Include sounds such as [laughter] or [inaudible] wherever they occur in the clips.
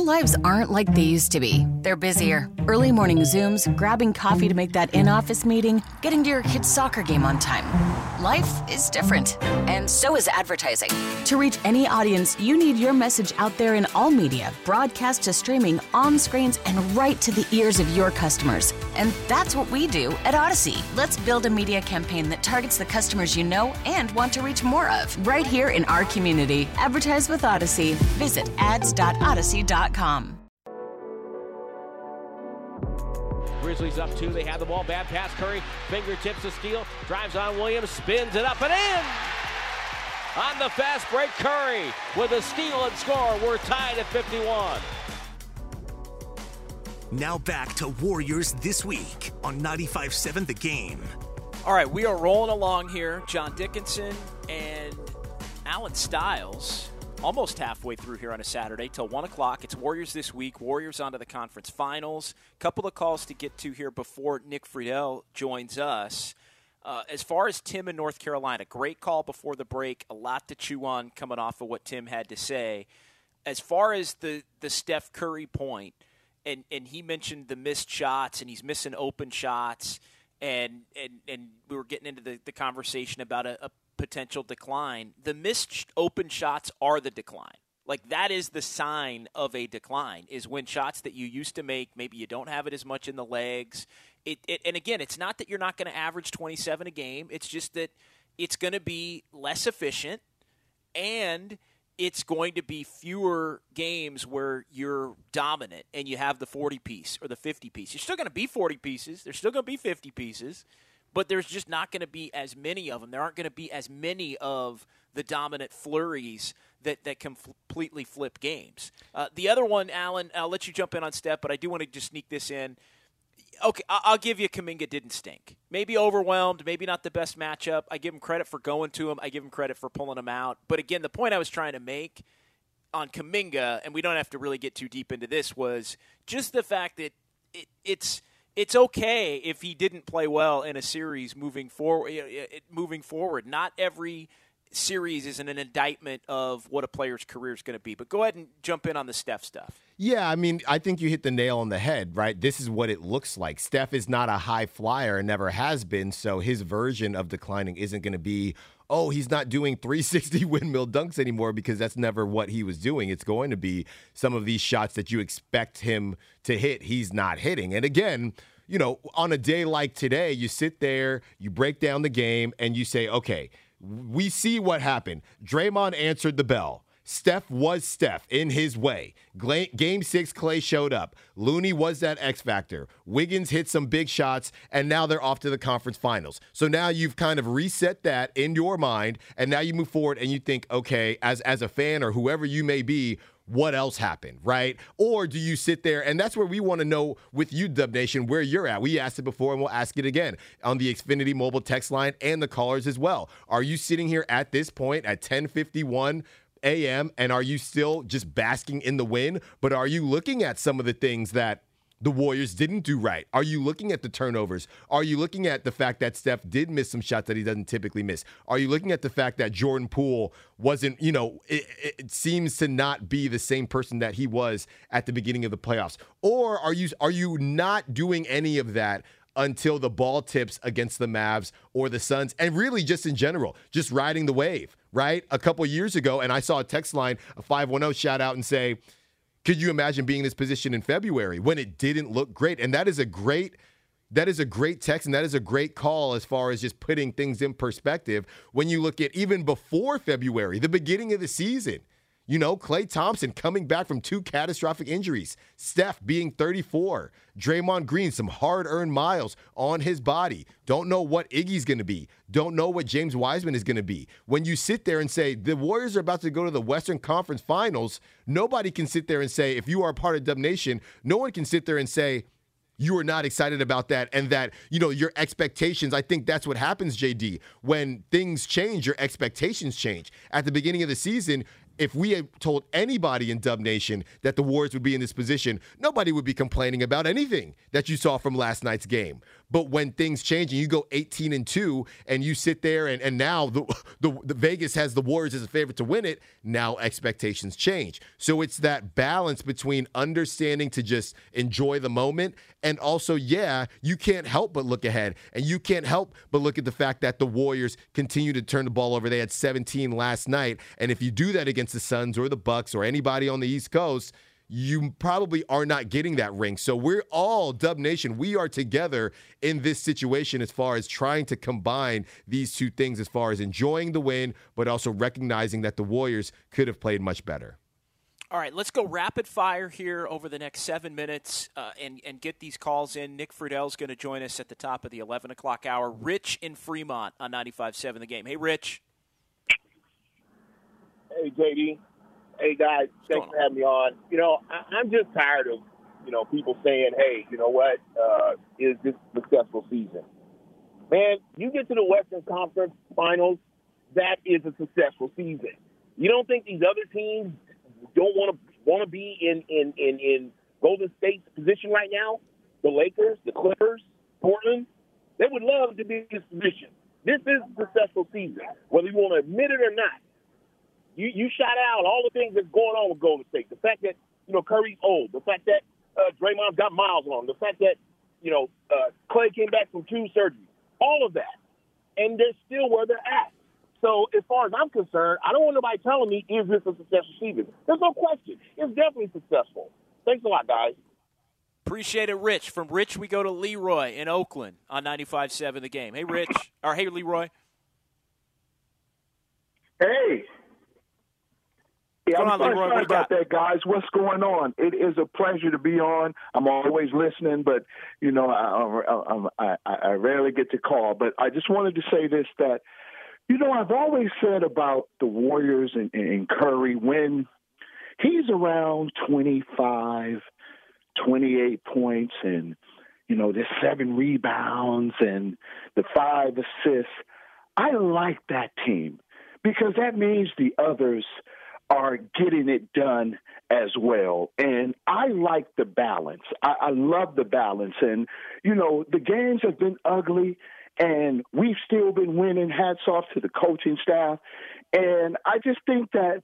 Lives aren't like they used to be. They're busier. Early morning Zooms, grabbing coffee to make that in office meeting, getting to your kid's soccer game on time. Life is different, and so is advertising. To reach any audience, you need your message out there in all media, broadcast to streaming, on screens, and right to the ears of your customers. And that's what we do at Odyssey. Let's build a media campaign that targets the customers you know and want to reach more of right here in our community. Advertise with Odyssey. Visit ads.odyssey.com. Grizzlies up two. They have the ball. Bad pass. Curry fingertips the steal. Drives on Williams. Spins it up and in. On the fast break, Curry with a steal and score. We're tied at 51. Now back to Warriors this week on 95.7 The Game. All right, we are rolling along here. John Dickinson and Alan Stiles almost halfway through here on a Saturday till 1 o'clock. It's Warriors this week. Warriors onto the conference finals. Couple of calls to get to here before Nick Friedell joins us. Uh, as far as Tim in North Carolina, great call before the break. A lot to chew on coming off of what Tim had to say. As far as the, the Steph Curry point, and, and he mentioned the missed shots, and he's missing open shots, and, and, and we were getting into the, the conversation about a, a potential decline, the missed open shots are the decline. Like that is the sign of a decline is when shots that you used to make, maybe you don't have it as much in the legs. It, it and again, it's not that you're not going to average 27 a game. It's just that it's going to be less efficient and it's going to be fewer games where you're dominant and you have the 40 piece or the 50 piece. You're still going to be 40 pieces. There's still going to be 50 pieces but there's just not going to be as many of them. There aren't going to be as many of the dominant flurries that, that can completely flip games. Uh, the other one, Alan, I'll let you jump in on Steph, but I do want to just sneak this in. Okay, I'll give you Kuminga didn't stink. Maybe overwhelmed, maybe not the best matchup. I give him credit for going to him. I give him credit for pulling him out. But again, the point I was trying to make on Kuminga, and we don't have to really get too deep into this, was just the fact that it, it's – it's okay if he didn't play well in a series moving forward. Moving forward, not every series isn't an indictment of what a player's career is going to be. But go ahead and jump in on the Steph stuff. Yeah, I mean, I think you hit the nail on the head, right? This is what it looks like. Steph is not a high flyer and never has been, so his version of declining isn't going to be, oh, he's not doing [laughs] 360 windmill dunks anymore because that's never what he was doing. It's going to be some of these shots that you expect him to hit, he's not hitting. And again, you know, on a day like today, you sit there, you break down the game, and you say, okay, we see what happened. Draymond answered the bell. Steph was Steph in his way. Game six, Klay showed up. Looney was that X factor. Wiggins hit some big shots, and now they're off to the conference finals. So now you've kind of reset that in your mind, and now you move forward and you think, okay, as as a fan or whoever you may be, what else happened, right? Or do you sit there and that's where we want to know with you, Dub Nation, where you're at. We asked it before and we'll ask it again on the Xfinity mobile text line and the callers as well. Are you sitting here at this point at 1051 a.m. and are you still just basking in the win? But are you looking at some of the things that the Warriors didn't do right? Are you looking at the turnovers? Are you looking at the fact that Steph did miss some shots that he doesn't typically miss? Are you looking at the fact that Jordan Poole wasn't, you know, it, it seems to not be the same person that he was at the beginning of the playoffs? Or are you are you not doing any of that until the ball tips against the Mavs or the Suns, and really just in general, just riding the wave, right? A couple years ago, and I saw a text line, a 510 shout out and say, could you imagine being in this position in February when it didn't look great? And that is a great that is a great text and that is a great call as far as just putting things in perspective when you look at even before February, the beginning of the season. You know, Klay Thompson coming back from two catastrophic injuries, Steph being 34, Draymond Green, some hard earned miles on his body. Don't know what Iggy's going to be. Don't know what James Wiseman is going to be. When you sit there and say the Warriors are about to go to the Western Conference Finals, nobody can sit there and say, if you are a part of Dub Nation, no one can sit there and say, you are not excited about that and that you know your expectations i think that's what happens jd when things change your expectations change at the beginning of the season if we had told anybody in Dub Nation that the Warriors would be in this position, nobody would be complaining about anything that you saw from last night's game. But when things change and you go 18 and 2 and you sit there and, and now the, the, the Vegas has the Warriors as a favorite to win it, now expectations change. So it's that balance between understanding to just enjoy the moment and also, yeah, you can't help but look ahead. And you can't help but look at the fact that the Warriors continue to turn the ball over. They had 17 last night. And if you do that against the Suns or the Bucks or anybody on the East Coast, you probably are not getting that ring. So we're all Dub Nation. We are together in this situation as far as trying to combine these two things as far as enjoying the win, but also recognizing that the Warriors could have played much better. All right, let's go rapid fire here over the next seven minutes uh, and, and get these calls in. Nick Friedell's going to join us at the top of the 11 o'clock hour. Rich in Fremont on 95.7 The Game. Hey, Rich. Hey, JD. Hey, guys. Thanks for having me on. You know, I, I'm just tired of, you know, people saying, hey, you know what, uh, is this successful season? Man, you get to the Western Conference Finals, that is a successful season. You don't think these other teams don't want to want to be in, in, in, in Golden State's position right now? The Lakers, the Clippers, Portland, they would love to be in this position. This is a successful season, whether you want to admit it or not you you shout out all the things that's going on with Golden State. The fact that you know Curry's old. The fact that uh, Draymond's got miles on. The fact that you know uh, Klay came back from two surgeries. All of that, and they're still where they're at. So as far as I'm concerned, I don't want nobody telling me is this a successful season. There's no question. It's definitely successful. Thanks a lot, guys. Appreciate it, Rich. From Rich, we go to Leroy in Oakland on 95.7 The Game. Hey, Rich. or hey, Leroy. Hey, yeah, I'm sorry, sorry about that, guys. What's going on? It is a pleasure to be on. I'm always listening, but you know, I, I, I, I rarely get to call. But I just wanted to say this: that you know, I've always said about the Warriors and, and Curry when he's around 25, 28 points, and you know, the seven rebounds and the five assists. I like that team because that means the others are getting it done as well. And I like the balance. I, I love the balance. And, you know, the games have been ugly and we've still been winning. Hats off to the coaching staff. And I just think that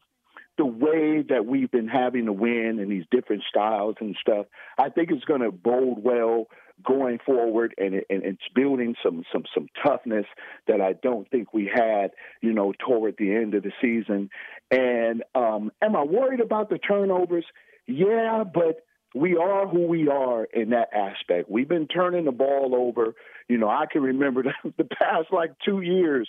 the way that we've been having to win and these different styles and stuff, I think it's going to bode well going forward, and, and it's building some some some toughness that I don't think we had, you know, toward the end of the season. And um, am I worried about the turnovers? Yeah, but we are who we are in that aspect. We've been turning the ball over. You know, I can remember [laughs] the, the past like two years,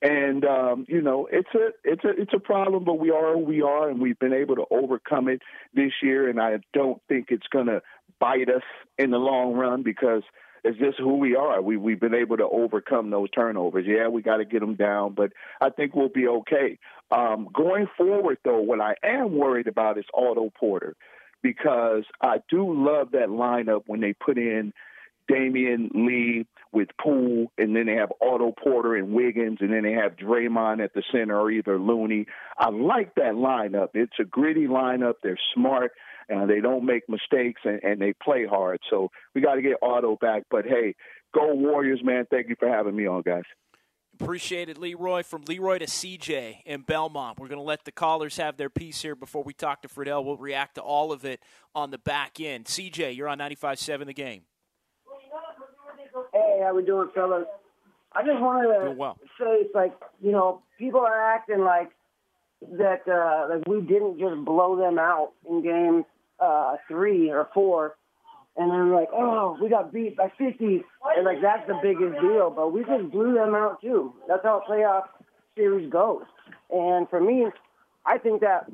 and um, you know, it's a it's a it's a problem. But we are who we are, and we've been able to overcome it this year. And I don't think it's going to bite us in the long run because it's just who we are. We we've been able to overcome those turnovers. Yeah, we got to get them down, but I think we'll be okay. Um, going forward, though, what I am worried about is Otto Porter because I do love that lineup when they put in Damion Lee with Poole, and then they have Otto Porter and Wiggins, and then they have Draymond at the center or either Looney. I like that lineup. It's a gritty lineup. They're smart. And they don't make mistakes and, and they play hard. So we got to get Otto back. But hey, go Warriors, man! Thank you for having me on, guys. Appreciate it, Leroy. From Leroy to CJ in Belmont. We're going to let the callers have their piece here before we talk to Friedell. We'll react to all of it on the back end. CJ, you're on 95.7 the game. Hey, how we doing, fellas? I just wanted to well. say, it's like you know, people are acting like that, uh, like we didn't just blow them out in game uh, three or four, and then like, oh, we got beat by 50, and like that's the biggest deal. But we just blew them out too. That's how a playoff series goes. And for me, I think that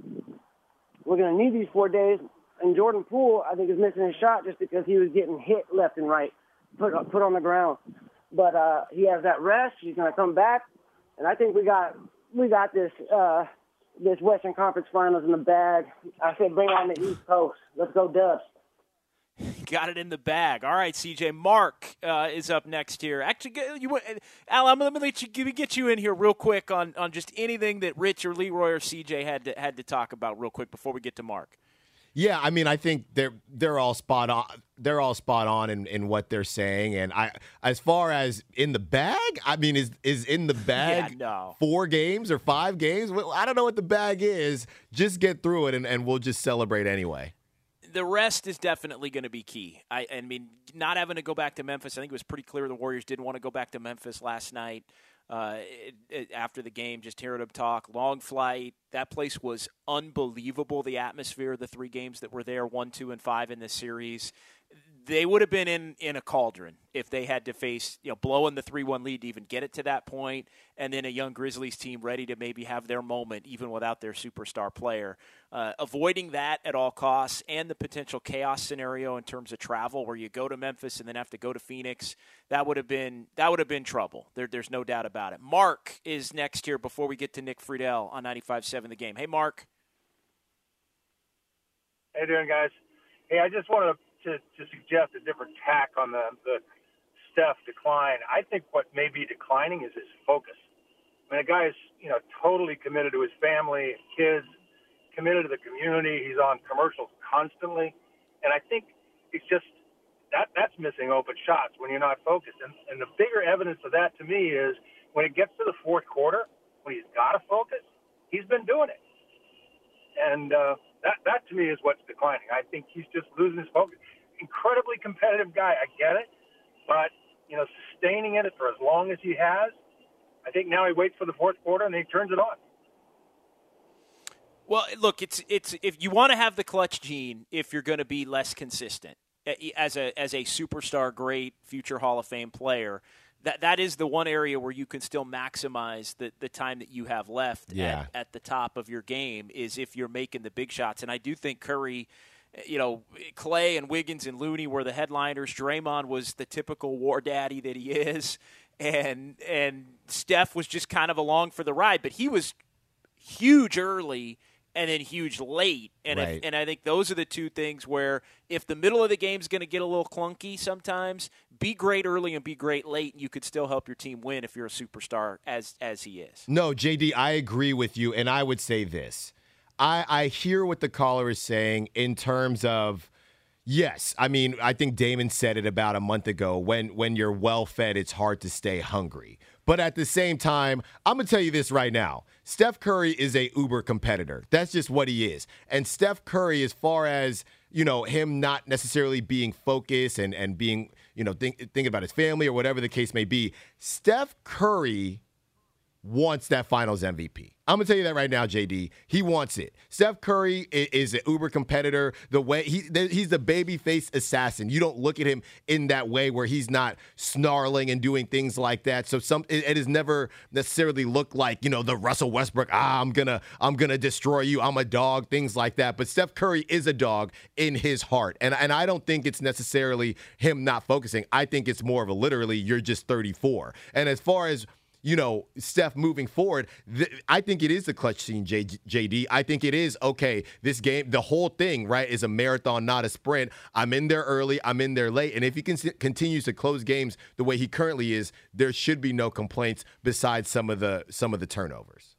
we're gonna need these four days. And Jordan Poole, I think, is missing a shot just because he was getting hit left and right put put on the ground. But uh, he has that rest. He's going to come back, and I think we got we got this uh, this Western Conference Finals in the bag. I said, bring on the East Coast. Let's go, Dubs. Got it in the bag. All right, CJ. Mark uh, is up next here. Actually, you, Al, I'm, let me let you get you in here real quick on, on just anything that Rich or Leroy or CJ had to had to talk about real quick before we get to Mark. Yeah, I mean, I think they're they're all spot on. They're all spot on in, in what they're saying, and I, as far as in the bag, I mean, is is in the [laughs] bag yeah, no. four games or five games? Well, I don't know what the bag is. Just get through it, and, and we'll just celebrate anyway. The rest is definitely going to be key. I, I mean, not having to go back to Memphis. I think it was pretty clear the Warriors didn't want to go back to Memphis last night uh, it, it, after the game, just hearing him talk. Long flight. That place was unbelievable. The atmosphere, the three games that were there, one, two, and five in this series they would have been in, in a cauldron if they had to face, you know, blowing the 3 1 lead to even get it to that point, and then a young Grizzlies team ready to maybe have their moment even without their superstar player. Uh, avoiding that at all costs and the potential chaos scenario in terms of travel where you go to Memphis and then have to go to Phoenix, that would have been that would have been trouble. There, there's no doubt about it. Mark is next here before we get to Nick Friedell on 95.7 The Game. Hey, Mark. How you doing, guys? Hey, I just wanted to to, to suggest a different tack on the, the Steph decline. I think what may be declining is his focus. I mean, a guy is, you know, totally committed to his family, kids, committed to the community. He's on commercials constantly. And I think it's just that that's missing open shots when you're not focused. And, and the bigger evidence of that to me is when it gets to the fourth quarter, when he's got to focus, he's been doing it. And uh, that, that to me is what's declining. I think he's just losing his focus incredibly competitive guy. I get it, but you know, sustaining it for as long as he has, I think now he waits for the fourth quarter and he turns it on. Well, look, it's it's if you want to have the clutch gene, if you're going to be less consistent as a as a superstar, great future Hall of Fame player, that that is the one area where you can still maximize the, the time that you have left yeah. at, at the top of your game is if you're making the big shots. And I do think Curry you know, Klay and Wiggins and Looney were the headliners. Draymond was the typical war daddy that he is, and and Steph was just kind of along for the ride. But he was huge early and then huge late. And right. if, and I think those are the two things where if the middle of the game is going to get a little clunky sometimes, be great early and be great late, and you could still help your team win if you're a superstar as as he is. No, JD, I agree with you, and I would say this. I, I hear what the caller is saying in terms of yes. I mean, I think Damon said it about a month ago. When when you're well fed, it's hard to stay hungry. But at the same time, I'm gonna tell you this right now. Steph Curry is a uber competitor. That's just what he is. And Steph Curry, as far as you know, him not necessarily being focused and and being you know think, thinking about his family or whatever the case may be, Steph Curry wants that Finals MVP. I'm gonna tell you that right now, JD. He wants it. Steph Curry is, an uber competitor. The way he he's the baby face assassin. You don't look at him in that way where he's not snarling and doing things like that. So some it, it has never necessarily looked like you know the Russell Westbrook. Ah, I'm gonna I'm gonna destroy you. I'm a dog. Things like that. But Steph Curry is a dog in his heart, and and I don't think it's necessarily him not focusing. I think it's more of a literally you're just 34. And as far as you know, Steph moving forward, th- I think it is the clutch gene, J- JD. I think it is, okay, this game, the whole thing, right, is a marathon, not a sprint. I'm in there early, I'm in there late. And if he can continues to close games the way he currently is, there should be no complaints besides some of the some of the turnovers.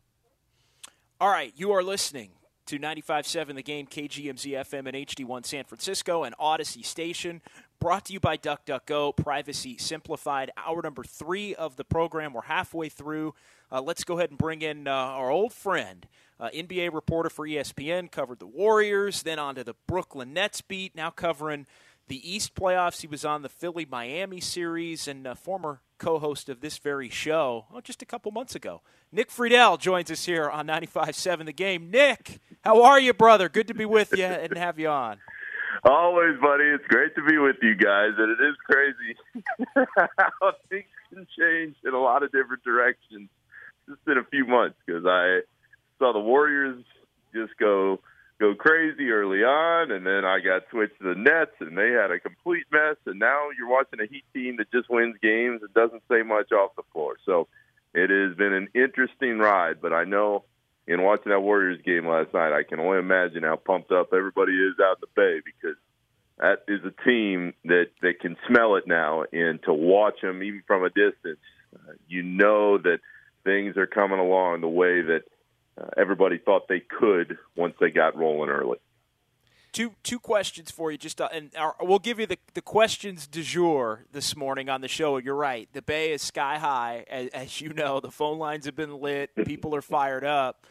All right, you are listening to 95.7 The Game, KGMZ FM and HD1 San Francisco and Odyssey Station. Brought to you by DuckDuckGo, Privacy Simplified. Hour number three of the program. We're halfway through. Uh, let's go ahead and bring in uh, our old friend, uh, NBA reporter for ESPN, covered the Warriors, then onto the Brooklyn Nets beat, now covering the East playoffs. He was on the Philly Miami series and former co host of this very show oh, just a couple months ago. Nick Friedell joins us here on 95.7 The Game. Nick, how are you, brother? Good to be with you and have you on. Always, buddy. It's great to be with you guys, and it is crazy [laughs] how things can change in a lot of different directions just in a few months. Because I saw the Warriors just go go crazy early on, and then I got switched to the Nets, and they had a complete mess. And now you're watching a Heat team that just wins games and doesn't say much off the floor. So it has been an interesting ride, but I know in watching that Warriors game last night, I can only imagine how pumped up everybody is out in the Bay because that is a team that that can smell it now, and to watch them even from a distance, uh, you know that things are coming along the way that uh, everybody thought they could once they got rolling early. two two questions for you. Just uh, and our, we'll give you the the questions du jour this morning on the show. You're right. The Bay is sky high, as, as you know. The phone lines have been lit. People are fired up.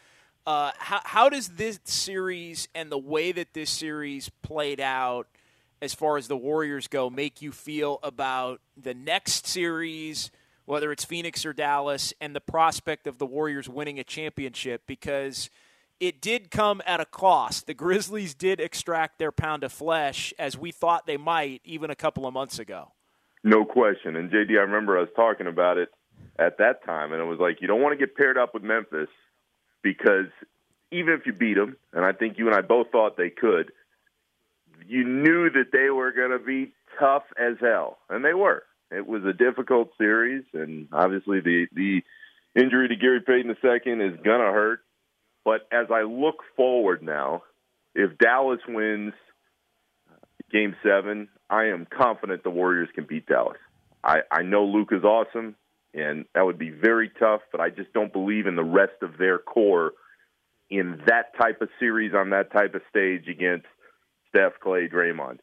Uh, how how does this series and the way that this series played out, as far as the Warriors go, make you feel about the next series? Whether it's Phoenix or Dallas, and the prospect of the Warriors winning a championship, because it did come at a cost. The Grizzlies did extract their pound of flesh as we thought they might even a couple of months ago. No question. And JD, I remember us talking about it at that time, and it was like you don't want to get paired up with Memphis because even if you beat them, and I think you and I both thought they could, you knew that they were going to be tough as hell, and they were. It was a difficult series, and obviously the the injury to Gary Payton II is going to hurt. But as I look forward now, if Dallas wins Game Seven, I am confident the Warriors can beat Dallas. I, I know Luke is awesome, and that would be very tough. But I just don't believe in the rest of their core in that type of series on that type of stage against Steph, Klay, Draymond.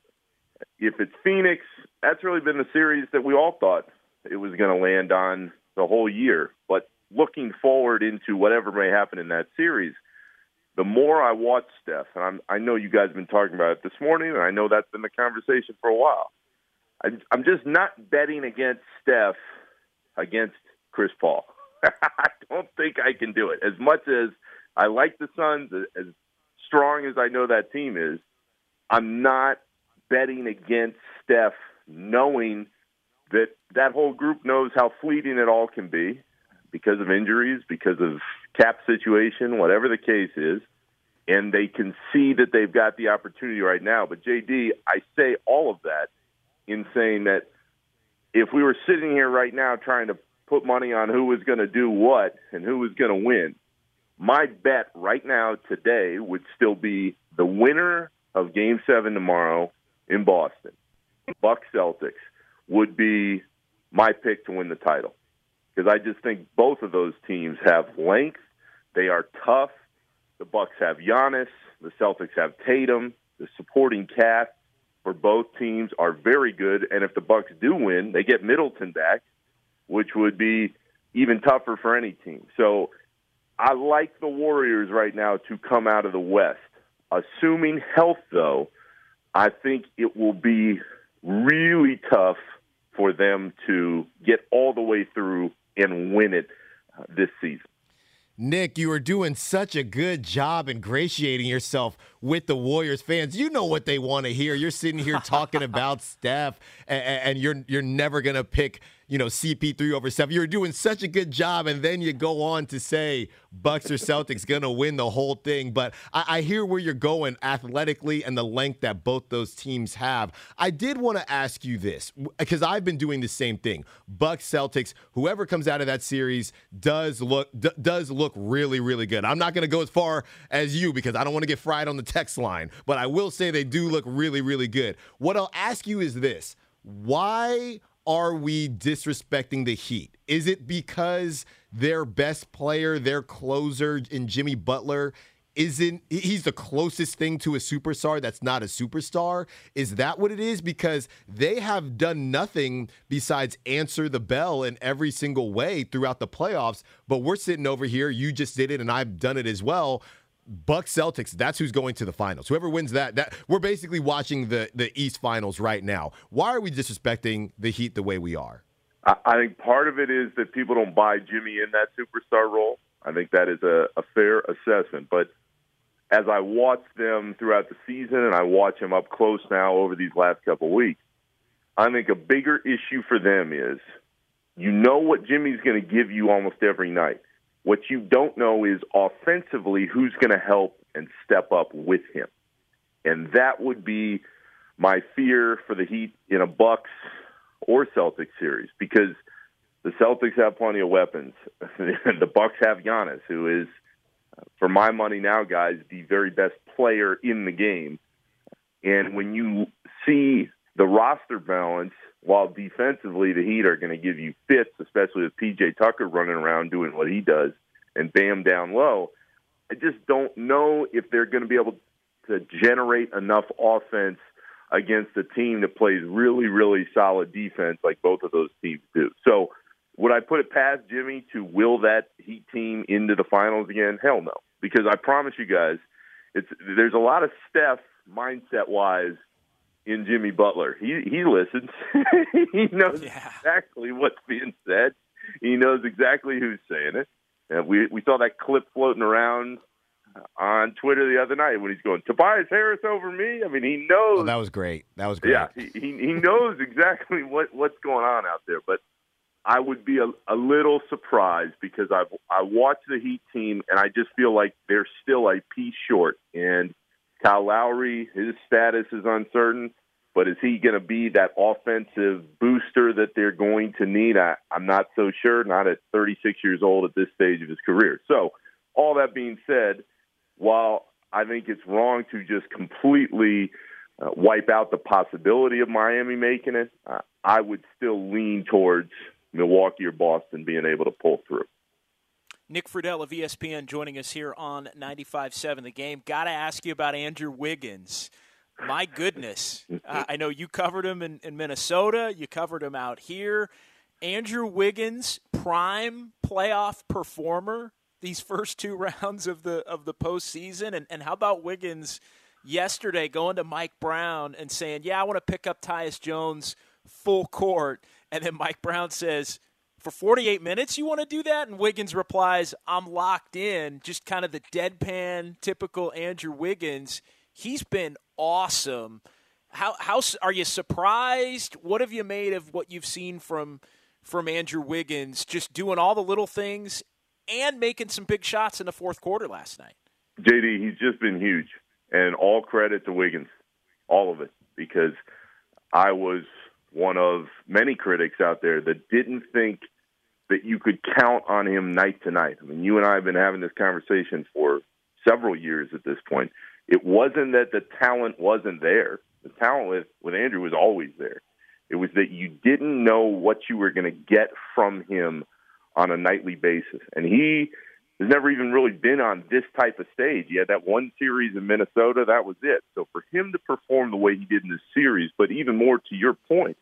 If it's Phoenix, that's really been the series that we all thought it was going to land on the whole year. But looking forward into whatever may happen in that series, the more I watch Steph, and I'm, I know you guys have been talking about it this morning, and I know that's been the conversation for a while. I, I'm just not betting against Steph against Chris Paul. [laughs] I don't think I can do it. As much as I like the Suns, as strong as I know that team is, I'm not betting against Steph, knowing that that whole group knows how fleeting it all can be because of injuries, because of cap situation, whatever the case is, and they can see that they've got the opportunity right now. But JD, I say all of that in saying that if we were sitting here right now trying to put money on who was going to do what and who was going to win, my bet right now today would still be the winner of Game Seven tomorrow in Boston, Buck Celtics, would be my pick to win the title because I just think both of those teams have length. They are tough. The Bucks have Giannis. The Celtics have Tatum. The supporting cast for both teams are very good. And if the Bucks do win, they get Middleton back, which would be even tougher for any team. So I like the Warriors right now to come out of the West. Assuming health, though, I think it will be really tough for them to get all the way through and win it uh, this season. Nick, you are doing such a good job ingratiating yourself with the Warriors fans. You know what they want to hear. You're sitting here talking [laughs] about Steph, and, and you're you're never gonna pick you know, CP3 over Steph. You're doing such a good job, and then you go on to say Bucks or Celtics gonna win the whole thing. But I, I hear where you're going athletically and the length that both those teams have. I did want to ask you this because I've been doing the same thing. Bucks, Celtics, whoever comes out of that series does look d- does look really, really good. I'm not gonna go as far as you because I don't want to get fried on the text line, but I will say they do look really, really good. What I'll ask you is this: Why? are we disrespecting the Heat? Is it because their best player, their closer in Jimmy Butler, isn't he's the closest thing to a superstar that's not a superstar? Is that what it is? Because they have done nothing besides answer the bell in every single way throughout the playoffs. But we're sitting over here, you just did it, and I've done it as well Bucks Celtics, that's who's going to the finals. Whoever wins that, that we're basically watching the the East Finals right now. Why are we disrespecting the Heat the way we are? I, I think part of it is that people don't buy Jimmy in that superstar role. I think that is a, a fair assessment. But as I watch them throughout the season and I watch them up close now over these last couple weeks, I think a bigger issue for them is you know what Jimmy's going to give you almost every night. What you don't know is offensively who's going to help and step up with him. And that would be my fear for the Heat in a Bucks or Celtics series because the Celtics have plenty of weapons. [laughs] the Bucks have Giannis, who is, for my money now, guys, the very best player in the game. And when you see the roster balance, while defensively the Heat are going to give you fits, especially with PJ Tucker running around doing what he does and Bam down low. I just don't know if they're going to be able to generate enough offense against a team that plays really, really solid defense like both of those teams do. So, would I put it past Jimmy to will that Heat team into the finals again? Hell no, because I promise you guys, it's there's a lot of Steph mindset wise in Jimmy Butler. He he listens. [laughs] he knows yeah. exactly what's being said. He knows exactly who's saying it. And we we saw that clip floating around on Twitter the other night when he's going Tobias Harris over me. I mean, he knows. Oh, that was great. That was great. Yeah, he he knows exactly what what's going on out there. But I would be a, a little surprised because I've I watch the Heat team and I just feel like they're still a piece short. And Kyle Lowry, his status is uncertain. But is he going to be that offensive booster that they're going to need? I, I'm not so sure. Not at 36 years old at this stage of his career. So, all that being said, while I think it's wrong to just completely uh, wipe out the possibility of Miami making it, uh, I would still lean towards Milwaukee or Boston being able to pull through. Nick Friedell of ESPN joining us here on 95.7 The Game. Got to ask you about Andrew Wiggins. My goodness. Uh, I know you covered him in, in Minnesota, you covered him out here. Andrew Wiggins, prime playoff performer these first two [laughs] rounds of the of the postseason? And, and how about Wiggins yesterday going to Mike Brown and saying, "Yeah, I want to pick up Tyus Jones full court," and then Mike Brown says, "For 48 minutes, you want to do that?" And Wiggins replies, "I'm locked in." Just kind of the deadpan, typical Andrew Wiggins. He's been awesome. How how are you surprised? What have you made of what you've seen from from Andrew Wiggins? Just doing all the little things and making some big shots in the fourth quarter last night. JD, he's just been huge, and all credit to Wiggins, all of it, because I was one of many critics out there that didn't think that you could count on him night to night. I mean, you and I have been having this conversation for several years at this point. It wasn't that the talent wasn't there. The talent with, with Andrew was always there. It was that you didn't know what you were going to get from him on a nightly basis. And he has never even really been on this type of stage. He had that one series in Minnesota, that was it. So for him to perform the way he did in this series, but even more to your point,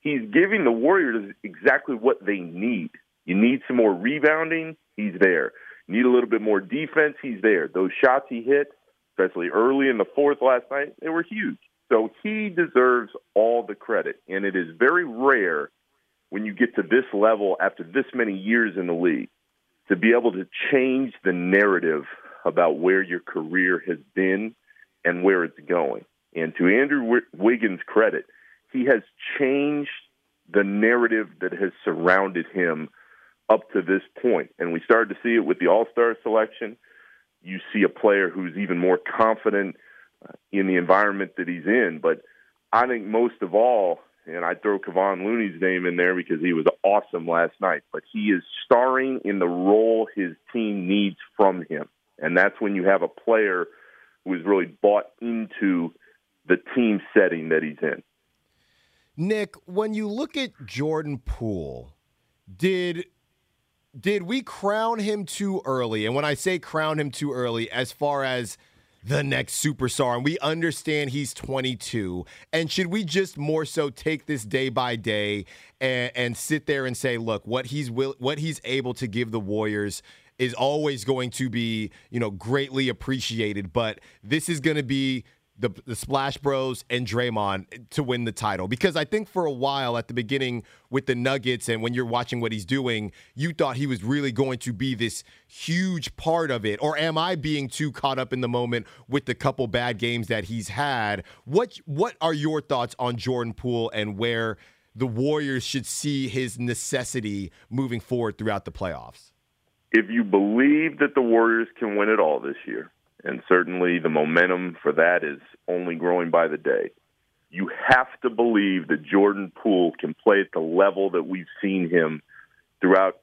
he's giving the Warriors exactly what they need. You need some more rebounding, he's there. Need a little bit more defense, he's there. Those shots he hit, especially early in the fourth last night, they were huge. So he deserves all the credit. And it is very rare when you get to this level after this many years in the league to be able to change the narrative about where your career has been and where it's going. And to Andrew Wiggins' credit, he has changed the narrative that has surrounded him up to this point. And we started to see it with the All Star selection. You see a player who's even more confident uh, in the environment that he's in. But I think most of all, and I throw Kevon Looney's name in there because he was awesome last night. But he is starring in the role his team needs from him, and that's when you have a player who is really bought into the team setting that he's in. Nick, when you look at Jordan Poole, did did we crown him too early? And when I say crown him too early, as far as the next superstar. And we understand he's 22. And should we just more so take this day by day and, and sit there and say, look, what he's will, what he's able to give the Warriors is always going to be, you know, greatly appreciated. But this is going to be the, the Splash Bros and Draymond to win the title. Because I think for a while at the beginning with the Nuggets and when you're watching what he's doing, you thought he was really going to be this huge part of it. Or am I being too caught up in the moment with the couple bad games that he's had? What what are your thoughts on Jordan Poole and where the Warriors should see his necessity moving forward throughout the playoffs? If you believe that the Warriors can win it all this year, and certainly the momentum for that is only growing by the day. You have to believe that Jordan Poole can play at the level that we've seen him throughout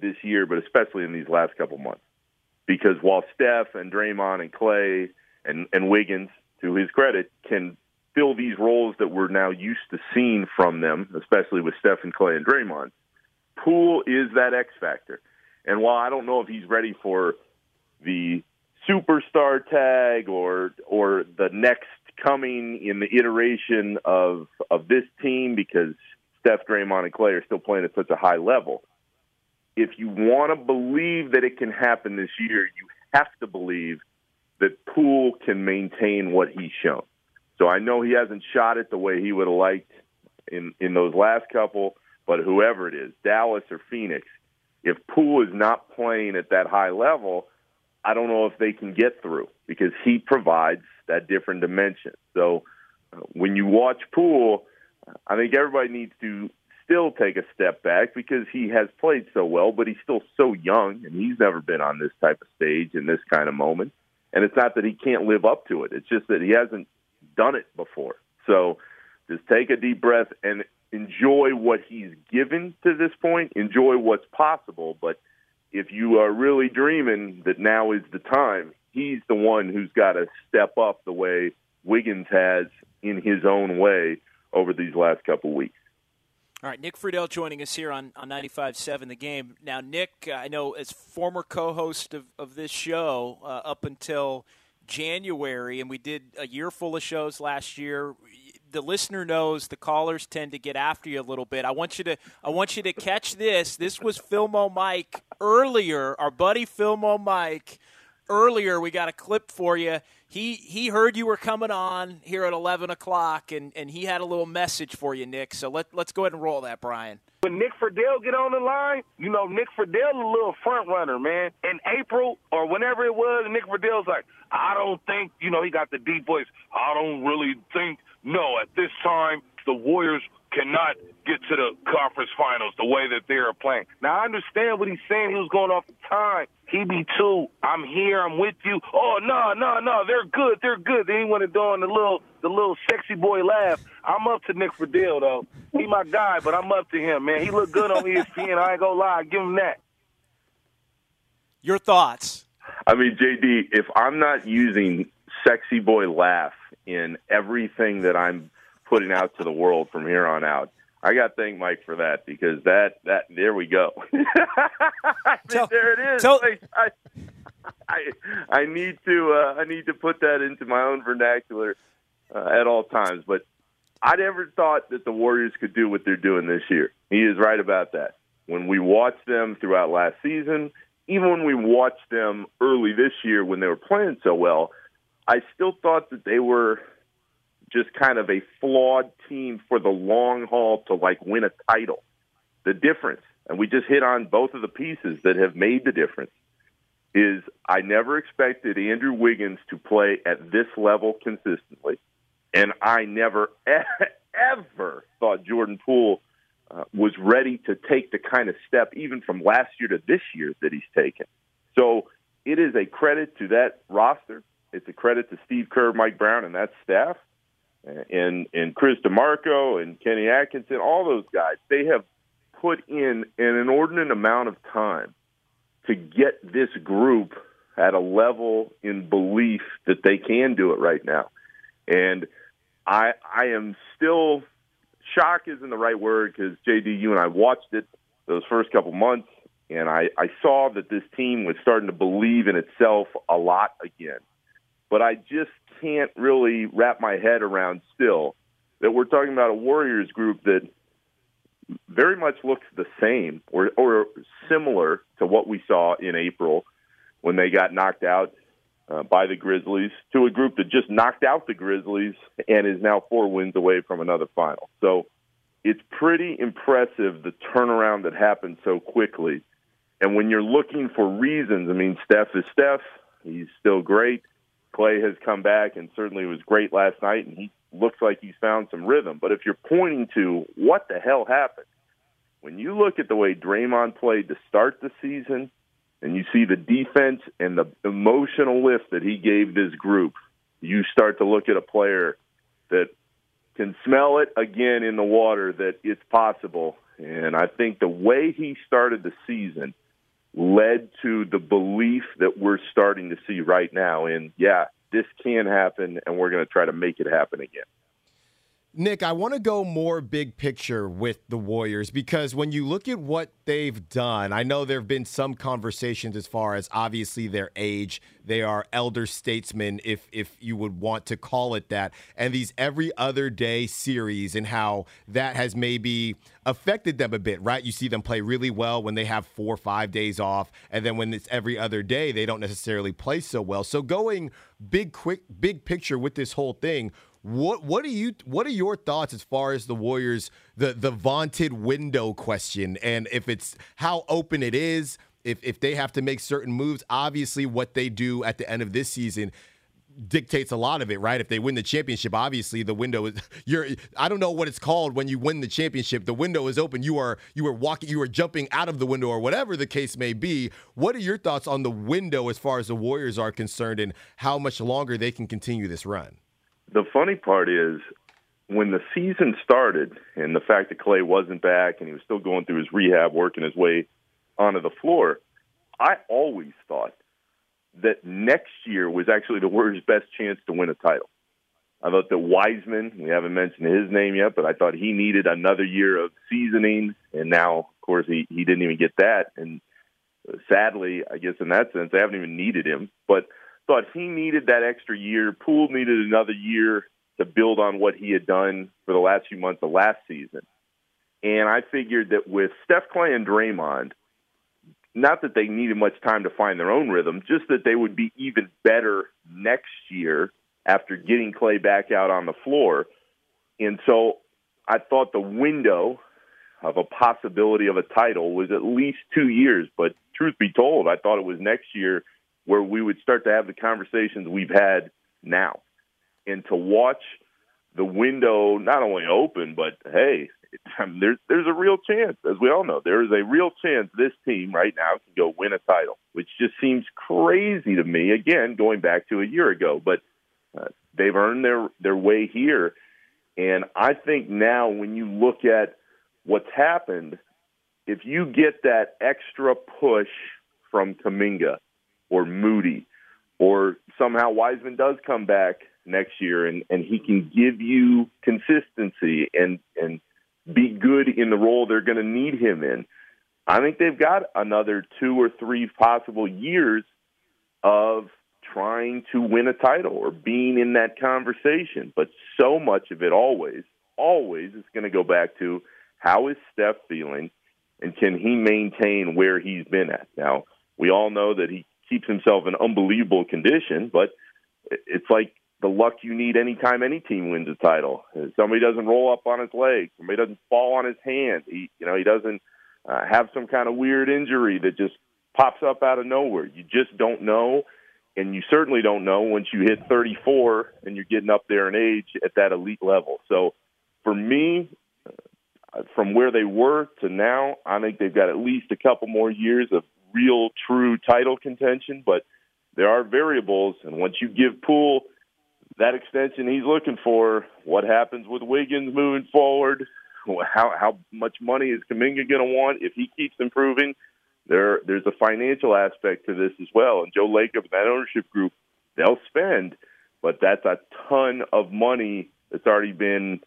this year, but especially in these last couple months. Because while Steph and Draymond and Klay and, and Wiggins, to his credit, can fill these roles that we're now used to seeing from them, especially with Steph and Klay and Draymond, Poole is that X factor. And while I don't know if he's ready for the superstar tag or or the next coming in the iteration of of this team because Steph, Draymond, and Klay are still playing at such a high level. If you want to believe that it can happen this year, you have to believe that Poole can maintain what he's shown. So I know he hasn't shot it the way he would have liked in in those last couple, but whoever it is, Dallas or Phoenix, if Poole is not playing at that high level, I don't know if they can get through because he provides that different dimension. So uh, when you watch Poole, I think everybody needs to still take a step back because he has played so well, but he's still so young and he's never been on this type of stage in this kind of moment. And it's not that he can't live up to it. It's just that he hasn't done it before. So just take a deep breath and enjoy what he's given to this point. Enjoy what's possible. But if you are really dreaming that now is the time, he's the one who's got to step up the way Wiggins has in his own way over these last couple weeks. All right, Nick Friedell joining us here on, on 95.7 The Game. Now, Nick, I know as former co-host of, of this show uh, up until January, and we did a year full of shows last year, the listener knows the callers tend to get after you a little bit. I want you to I want you to catch this. This was Filmo Mike earlier, our buddy Filmo Mike – earlier we got a clip for you. He he heard you were coming on here at eleven o'clock, and, and he had a little message for you, Nick. So let let's go ahead and roll that, Brian. When Nick Friedell get on the line, you know Nick Friedell a little front runner, man. In April or whenever it was, Nick Friedell's like, I don't think, you know, he got the deep voice. I don't really think. No, at this time the Warriors cannot get to the conference finals the way that they're playing. Now I understand what he's saying. He was going off the time. He be too. I'm here. I'm with you. Oh no, no, no. They're good. They're good. Then he want to do the little, the little sexy boy laugh. I'm up to Nick Friedell though. He my guy, but I'm up to him, man. He look good on ESPN. I ain't gonna lie. Give him that. Your thoughts? I mean, JD, if I'm not using sexy boy laugh in everything that I'm putting out to the world from here on out. I got to thank Mike for that because that that there we go. [laughs] tell, there it is. Tell, I, I, I need to uh, I need to put that into my own vernacular uh, at all times. But I never thought that the Warriors could do what they're doing this year. He is right about that. When we watched them throughout last season, even when we watched them early this year when they were playing so well, I still thought that they were just kind of a flawed team for the long haul to like win a title. The difference, and we just hit on both of the pieces that have made the difference, is I never expected Andrew Wiggins to play at this level consistently, and I never ever thought Jordan Poole uh, was ready to take the kind of step, even from last year to this year, that he's taken. So it is a credit to that roster. It's a credit to Steve Kerr, Mike Brown, and that staff and and Chris DeMarco and Kenny Atkinson, all those guys, they have put in an inordinate amount of time to get this group at a level in belief that they can do it right now. And I I am still shock isn't the right word because JD, you and I watched it those first couple months, and I, I saw that this team was starting to believe in itself a lot again. But I just can't really wrap my head around still that we're talking about a Warriors group that very much looks the same or, or similar to what we saw in April when they got knocked out uh, by the Grizzlies to a group that just knocked out the Grizzlies and is now four wins away from another final. So it's pretty impressive the turnaround that happened so quickly. And when you're looking for reasons, I mean, Steph is Steph. He's still great. Klay has come back and certainly was great last night, and he looks like he's found some rhythm. But if you're pointing to what the hell happened, when you look at the way Draymond played to start the season, and you see the defense and the emotional lift that he gave this group, you start to look at a player that can smell it again in the water that it's possible. And I think the way he started the season led to the belief that we're starting to see right now. And yeah, this can happen, and we're going to try to make it happen again. Nick, I want to go more big picture with the Warriors because when you look at what they've done, I know there have been some conversations as far as obviously their age. They are elder statesmen, if if you would want to call it that, and these every other day series and how that has maybe affected them a bit, right? You see them play really well when they have four or five days off, and then when it's every other day, they don't necessarily play so well. So going big quick big picture with this whole thing what what are you what are your thoughts as far as the Warriors the the vaunted window question and if it's how open it is if if they have to make certain moves obviously what they do at the end of this season dictates a lot of it, right? If they win the championship, obviously the window is [laughs] you're I don't know what it's called when you win the championship. The window is open. You are you are walking you are jumping out of the window or whatever the case may be. What are your thoughts on the window as far as the Warriors are concerned and how much longer they can continue this run? The funny part is when the season started and the fact that Klay wasn't back and he was still going through his rehab, working his way onto the floor, I always thought that next year was actually the Warriors' best chance to win a title. I thought that Wiseman, we haven't mentioned his name yet, but I thought he needed another year of seasoning, and now, of course, he, he didn't even get that. And sadly, I guess in that sense, they haven't even needed him. But – thought he needed that extra year. Poole needed another year to build on what he had done for the last few months of last season. And I figured that with Steph Klay and Draymond, not that they needed much time to find their own rhythm, just that they would be even better next year after getting Klay back out on the floor. And so I thought the window of a possibility of a title was at least two years. But truth be told, I thought it was next year where we would start to have the conversations we've had now. And to watch the window not only open, but hey, [laughs] there's there's a real chance, as we all know, there is a real chance this team right now can go win a title, which just seems crazy to me. Again, going back to a year ago, but uh, they've earned their their way here, and I think now when you look at what's happened, if you get that extra push from Kuminga, or Moody, or somehow Wiseman does come back next year and, and he can give you consistency and and be good in the role they're going to need him in. I think they've got another two or three possible years of trying to win a title or being in that conversation. But so much of it always, always is going to go back to how is Steph feeling and can he maintain where he's been at? Now, we all know that he keeps himself in unbelievable condition, but it's like the luck you need anytime any team wins a title. Somebody doesn't roll up on his leg, somebody doesn't fall on his hand. He, you know, he doesn't uh, have some kind of weird injury that just pops up out of nowhere. You just don't know, and you certainly don't know once you hit 34 and you're getting up there in age at that elite level. So, for me, uh, from where they were to now, I think they've got at least a couple more years of real true title contention, but there are variables. And once you give Poole that extension he's looking for, what happens with Wiggins moving forward? How how much money is Kuminga going to want if he keeps improving? There there's a financial aspect to this as well. And Joe Lacob and that ownership group, they'll spend, but that's a ton of money that's already been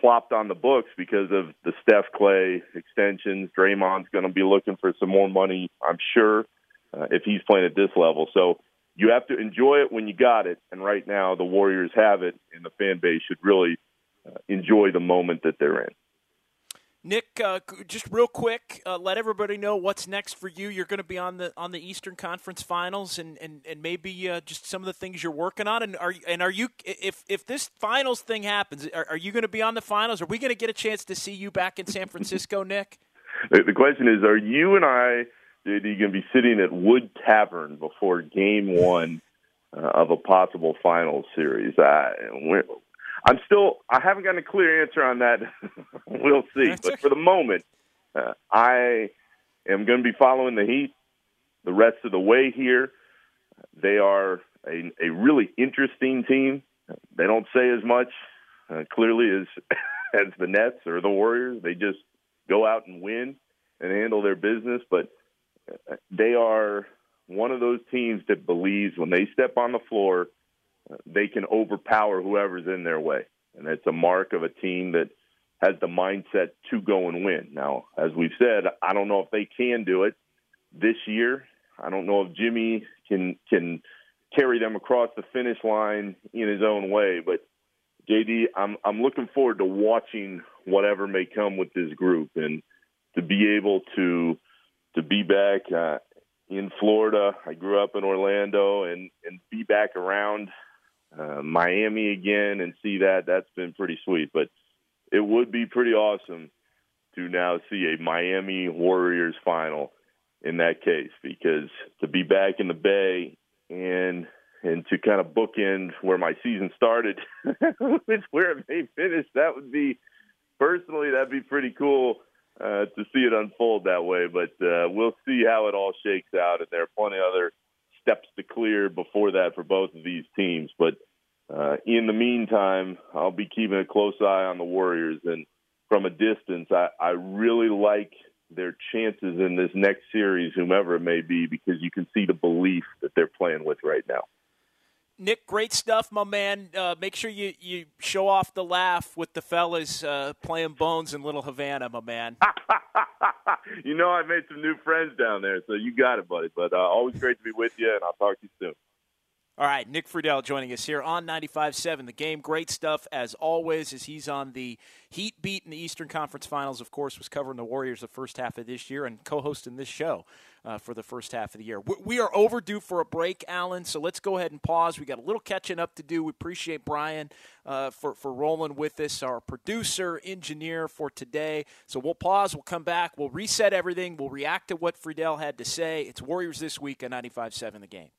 plopped on the books because of the Steph Klay extensions. Draymond's going to be looking for some more money, I'm sure, uh, if he's playing at this level. So you have to enjoy it when you got it. And right now, the Warriors have it, and the fan base should really uh, enjoy the moment that they're in. Nick, uh, just real quick, uh, let everybody know what's next for you. You're going to be on the on the Eastern Conference Finals, and and, and maybe uh, just some of the things you're working on. And are and are you if if this finals thing happens, are, are you going to be on the finals? Are we going to get a chance to see you back in San Francisco, [laughs] Nick? The question is, are you and I going to be sitting at Wood Tavern before Game One uh, of a possible finals series? Uh, I'm still I haven't gotten a clear answer on that. [laughs] we'll see. But for the moment, uh, I am going to be following the Heat the rest of the way here. They are a, a really interesting team. They don't say as much uh, clearly as [laughs] as the Nets or the Warriors. They just go out and win and handle their business. But uh, they are one of those teams that believes when they step on the floor they can overpower whoever's in their way. and it's a mark of a team that has the mindset to go and win. Now, as we've said, I don't know if they can do it this year. I don't know if Jimmy can can carry them across the finish line in his own way, but JD, I'm I'm looking forward to watching whatever may come with this group and to be able to to be back uh, in Florida. I grew up in Orlando and and be back around uh, Miami again and see that that's been pretty sweet. But it would be pretty awesome to now see a Miami Warriors final in that case because to be back in the Bay and and to kind of bookend where my season started [laughs] with where it may finish, that would be personally that'd be pretty cool uh, to see it unfold that way. But uh, we'll see how it all shakes out, and there are plenty of other steps to clear before that for both of these teams. But uh, in the meantime, I'll be keeping a close eye on the Warriors, and from a distance, I, I really like their chances in this next series, whomever it may be, because you can see the belief that they're playing with right now. Nick, great stuff, my man. Uh, make sure you, you show off the laugh with the fellas uh, playing bones in Little Havana, my man. [laughs] you know, I made some new friends down there, so you got it, buddy. But uh, always great to be with you, and I'll talk to you soon. All right, Nick Friedell joining us here on 95.7 The Game. Great stuff as always as he's on the Heat beat in the Eastern Conference Finals, of course, was covering the Warriors the first half of this year and co-hosting this show uh, for the first half of the year. We are overdue for a break, Alan, so let's go ahead and pause. We got a little catching up to do. We appreciate Brian uh, for, for rolling with us, our producer, engineer for today. So we'll pause, we'll come back, we'll reset everything, we'll react to what Friedell had to say. It's Warriors this week on 95.7 The Game.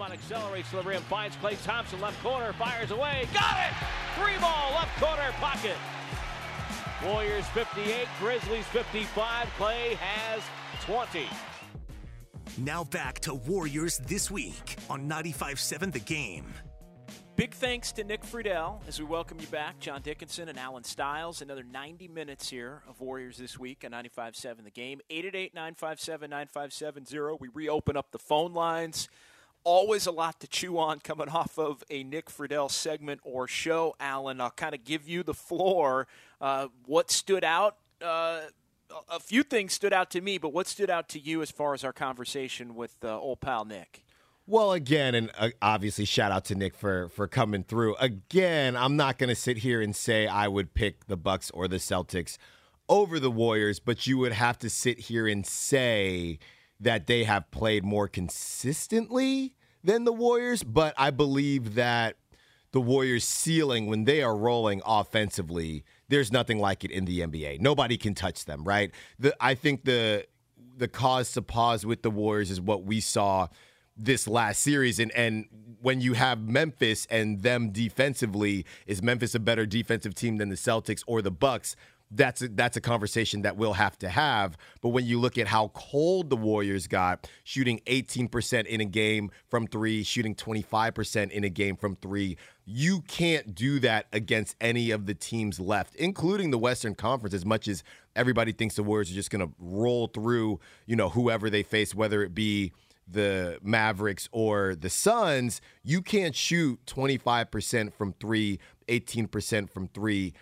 Draymond accelerates to the rim, finds Klay Thompson, left corner, fires away. Got it! Three ball, left corner, pocket. Warriors 58, Grizzlies 55. Clay has 20. Now back to Warriors this week on 95.7 The Game. Big thanks to Nick Friedell as we welcome you back, John Dickinson and Alan Stiles. Another 90 minutes here of Warriors this week on 95.7 The Game. 888-957-9570. We reopen up the phone lines always a lot to chew on coming off of a Nick Friedell segment or show, Alan. I'll kind of give you the floor. Uh, what stood out? Uh, a few things stood out to me, but what stood out to you as far as our conversation with uh, old pal Nick? Well, again, and uh, obviously, shout out to Nick for for coming through. Again, I'm not going to sit here and say I would pick the Bucks or the Celtics over the Warriors, but you would have to sit here and say that they have played more consistently than the Warriors, but I believe that the Warriors' ceiling when they are rolling offensively, there's nothing like it in the NBA. Nobody can touch them, right? The, I think the the cause to pause with the Warriors is what we saw this last series and and when you have Memphis and them defensively is Memphis a better defensive team than the Celtics or the Bucks that's a, that's a conversation that we'll have to have. But when you look at how cold the Warriors got, shooting 18% in a game from three, shooting 25% in a game from three, you can't do that against any of the teams left, including the Western Conference. As much as everybody thinks the Warriors are just going to roll through, you know, whoever they face, whether it be the Mavericks or the Suns, you can't shoot 25% from three, 18% from three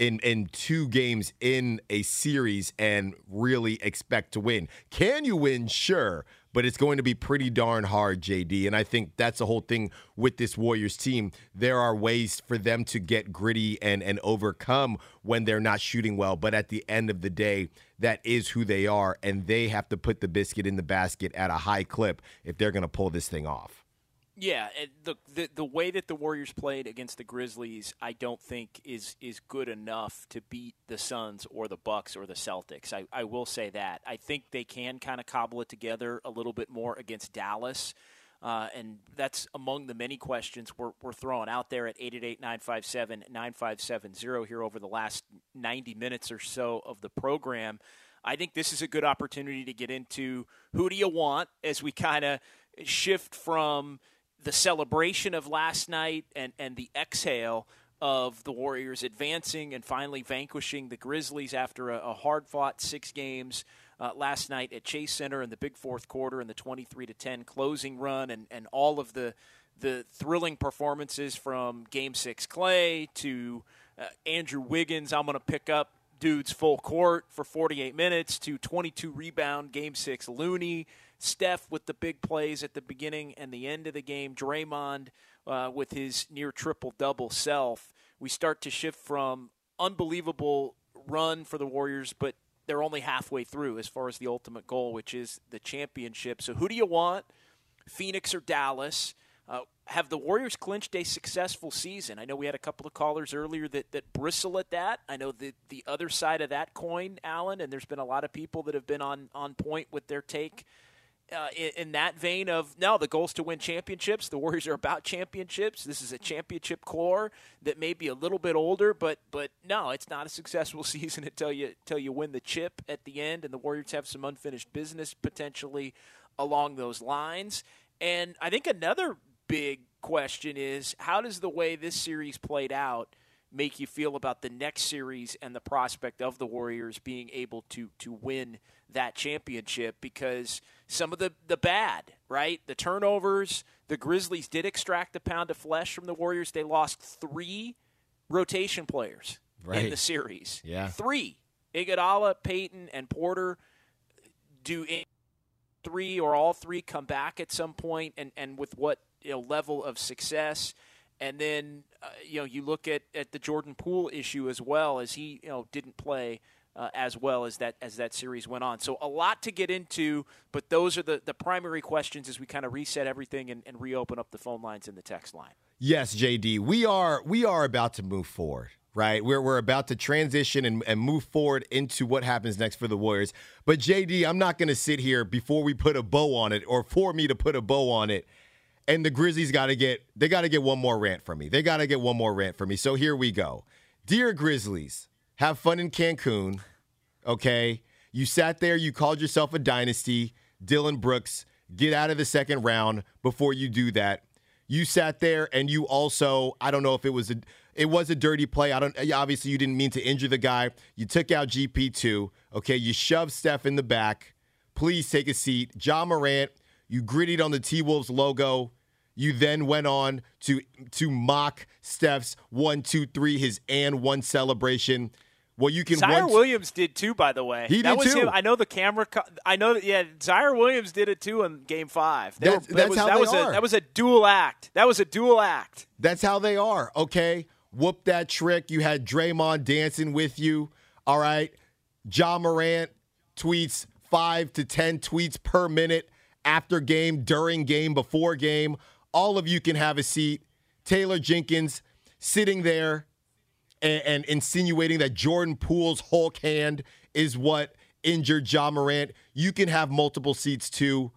in in two games in a series and really expect to win. Can you win? Sure, but it's going to be pretty darn hard, JD. And I think that's the whole thing with this Warriors team. There are ways for them to get gritty and and overcome when they're not shooting well, but at the end of the day, that is who they are and they have to put the biscuit in the basket at a high clip if they're going to pull this thing off. Yeah, the, the the way that the Warriors played against the Grizzlies, I don't think is is good enough to beat the Suns or the Bucks or the Celtics. I, I will say that. I think they can kind of cobble it together a little bit more against Dallas. Uh, and that's among the many questions we're, we're throwing out there at 888-957-9570 here over the last 90 minutes or so of the program. I think this is a good opportunity to get into who do you want as we kind of shift from – the celebration of last night and, and the exhale of the Warriors advancing and finally vanquishing the Grizzlies after a, a hard fought six games uh, last night at Chase Center in the big fourth quarter and the 23 to 10 closing run and, and all of the the thrilling performances from Game Six Klay to uh, Andrew Wiggins. I'm going to pick up dudes full court for 48 minutes to 22 rebound Game Six Looney. Steph with the big plays at the beginning and the end of the game. Draymond uh, with his near triple double self. We start to shift from unbelievable run for the Warriors, but they're only halfway through as far as the ultimate goal, which is the championship. So, who do you want? Phoenix or Dallas? Uh, have the Warriors clinched a successful season? I know we had a couple of callers earlier that, that bristle at that. I know the the other side of that coin, Alan, and there's been a lot of people that have been on on point with their take uh, in, in, that vein of no, the goal is to win championships. The Warriors are about championships. This is a championship core that may be a little bit older, but but no, it's not a successful [laughs] season until you until you win the chip at the end, and the Warriors have some unfinished business potentially along those lines. And I think another big question is how does the way this series played out make you feel about the next series and the prospect of the Warriors being able to to win that championship because some of the the bad, right? The turnovers, the Grizzlies did extract a pound of flesh from the Warriors. They lost 3 rotation players right. in the series. Yeah. 3. Iguodala, Payton and Porter do three or all three come back at some point and and with what you know level of success. And then uh, you know you look at, at the Jordan Poole issue as well as he you know didn't play uh, as well as that as that series went on. So a lot to get into, but those are the, the primary questions as we kind of reset everything and, and reopen up the phone lines and the text line. Yes, JD, we are we are about to move forward right? We're, we're about to transition and, and move forward into what happens next for the Warriors. But JD, I'm not going to sit here before we put a bow on it or for me to put a bow on it and the Grizzlies got to get they got to get one more rant from me. They got to get one more rant from me. So here we go. Dear Grizzlies, have fun in Cancun. Okay? You sat there, you called yourself a dynasty. Dillon Brooks, get out of the second round before you do that. You sat there and you also, I don't know if it was a it was a dirty play. I don't obviously you didn't mean to injure the guy. You took out GP2. Okay, you shoved Steph in the back. Please take a seat. Ja Morant, you grittied on the T Wolves logo. You then went on to to mock Steph's one, two, three, his and one celebration. Well, you can. Ziaire Williams did too, by the way. He that did was too. Him. I know the camera. I know. that Yeah, Ziaire Williams did it too in Game Five. They that's, were, that's was, how that they was are. A, that was a dual act. That was a dual act. That's how they are. Okay, whoop that trick. You had Draymond dancing with you. All right, Ja Morant tweets five to ten tweets per minute after game, during game, before game all of you can have a seat. Taylor Jenkins sitting there and, and insinuating that Jordan Poole's Hulk hand is what injured Ja Morant. You can have multiple seats too.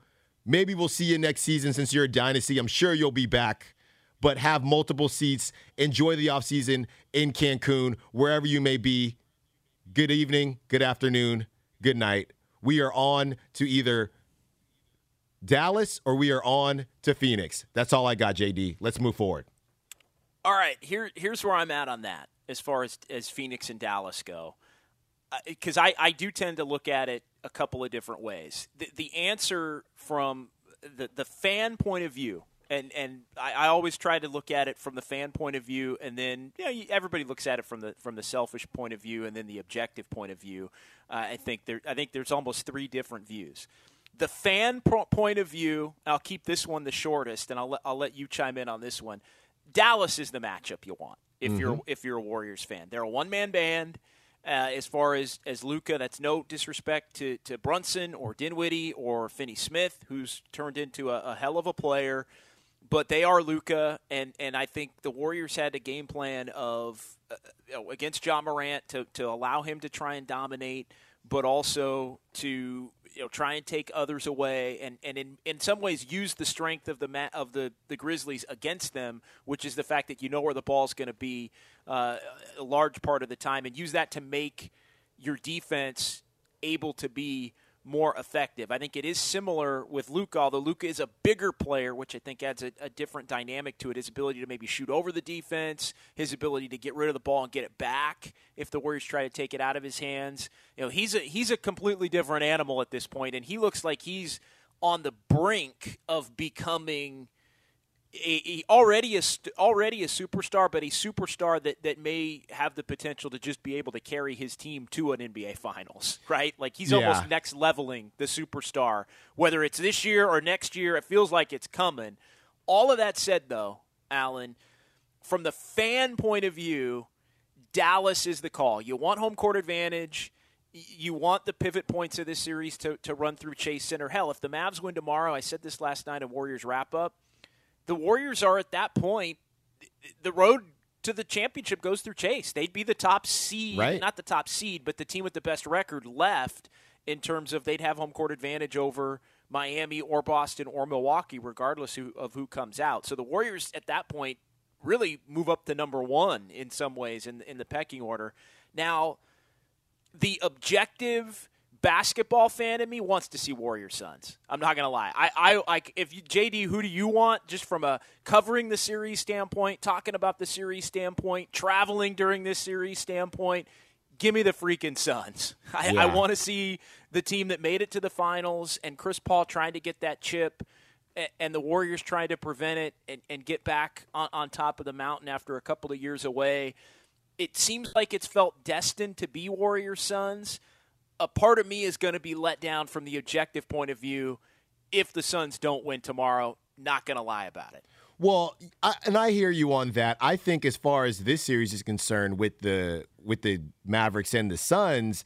Maybe we'll see you next season since you're a dynasty. I'm sure you'll be back. But have multiple seats. Enjoy the offseason in Cancun, wherever you may be. Good evening, good afternoon, good night. We are on to either Dallas or we are on to Phoenix. That's all I got, JD. Let's move forward. All right, here here's where I'm at on that as far as as Phoenix and Dallas go. Because uh, I, I do tend to look at it a couple of different ways. The, the answer from the, the fan point of view, and, and I, I, always try to look at it from the fan point of view, and then you know, everybody looks at it from the from the selfish point of view, and then the objective point of view. Uh, I think there I think there's almost three different views the fan point of view, I'll keep this one the shortest, and I'll I'll let you chime in on this one. Dallas is the matchup you want if mm-hmm. you're if you're a Warriors fan. They're a one man band. Uh, as far as as Luka, that's no disrespect to, to Brunson or Dinwiddie or Finney Smith, who's turned into a, a hell of a player. But they are Luka, and, and I think the Warriors had a game plan of uh, you know, against Ja Morant to, to allow him to try and dominate, but also to you know try and take others away and, and in, in some ways use the strength of the ma- of the, the Grizzlies against them, which is the fact that you know where the ball's going to be uh, a large part of the time, and use that to make your defense able to be more effective. I think it is similar with Luka, although Luka is a bigger player, which I think adds a, a, different dynamic to it. His ability to maybe shoot over the defense, his ability to get rid of the ball and get it back if the Warriors try to take it out of his hands. You know, he's a he's a completely different animal at this point, and he looks like he's on the brink of becoming a, a, already a already a superstar, but a superstar that, that may have the potential to just be able to carry his team to an NBA Finals, [laughs] right? Like he's yeah. almost next leveling the superstar, whether it's this year or next year. It feels like it's coming. All of that said, though, Alan, from the fan point of view, Dallas is the call. You want home court advantage. You want the pivot points of this series to, to run through Chase Center. Hell, if the Mavs win tomorrow, I said this last night in Warriors wrap up the Warriors are at that point, the road to the championship goes through Chase. They'd be the top seed, right. not the top seed, but the team with the best record left in terms of they'd have home court advantage over Miami or Boston or Milwaukee, regardless of who comes out. So the Warriors at that point really move up to number one in some ways in, in the pecking order. Now, the objective basketball fan in me wants to see Warrior Suns. I'm not gonna lie. I, I like if you, JD, who do you want? Just from a covering the series standpoint, talking about the series standpoint, traveling during this series standpoint. Give me the freaking Suns. [laughs] I, yeah. I want to see the team that made it to the finals and Chris Paul trying to get that chip and the Warriors trying to prevent it and, and get back on, on top of the mountain after a couple of years away. It seems like it's felt destined to be Warrior Suns a part of me is going to be let down from the objective point of view if the Suns don't win tomorrow. Not going to lie about it. Well, I, and I hear you on that. I think as far as this series is concerned, with the with the Mavericks and the Suns,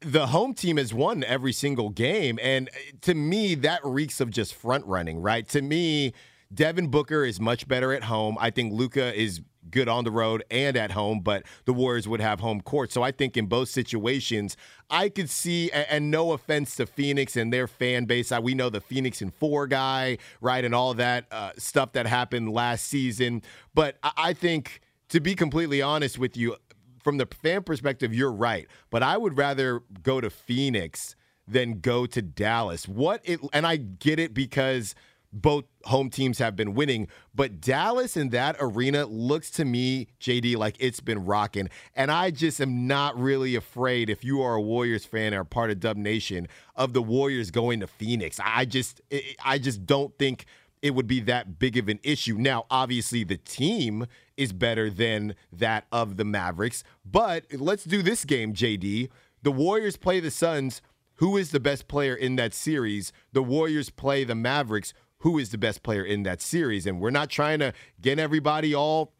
the home team has won every single game, and uh, to me, that reeks of just front running. Right? To me, Devin Booker is much better at home. I think Luka is good on the road and at home, but the Warriors would have home court. So I think in both situations, I could see, and no offense to Phoenix and their fan base, we know the Phoenix and four guy, right, and all that uh, stuff that happened last season. But I think, to be completely honest with you, from the fan perspective, you're right. But I would rather go to Phoenix than go to Dallas. What it, and I get it because both home teams have been winning, but Dallas in that arena looks to me, JD, like it's been rocking. And I just am not really afraid if you are a Warriors fan or part of Dub Nation of the Warriors going to Phoenix. I just I just don't think it would be that big of an issue. Now, obviously the team is better than that of the Mavericks, but let's do this game, JD. The Warriors play the Suns. Who is the best player in that series? The Warriors play the Mavericks who is the best player in that series. And we're not trying to get everybody all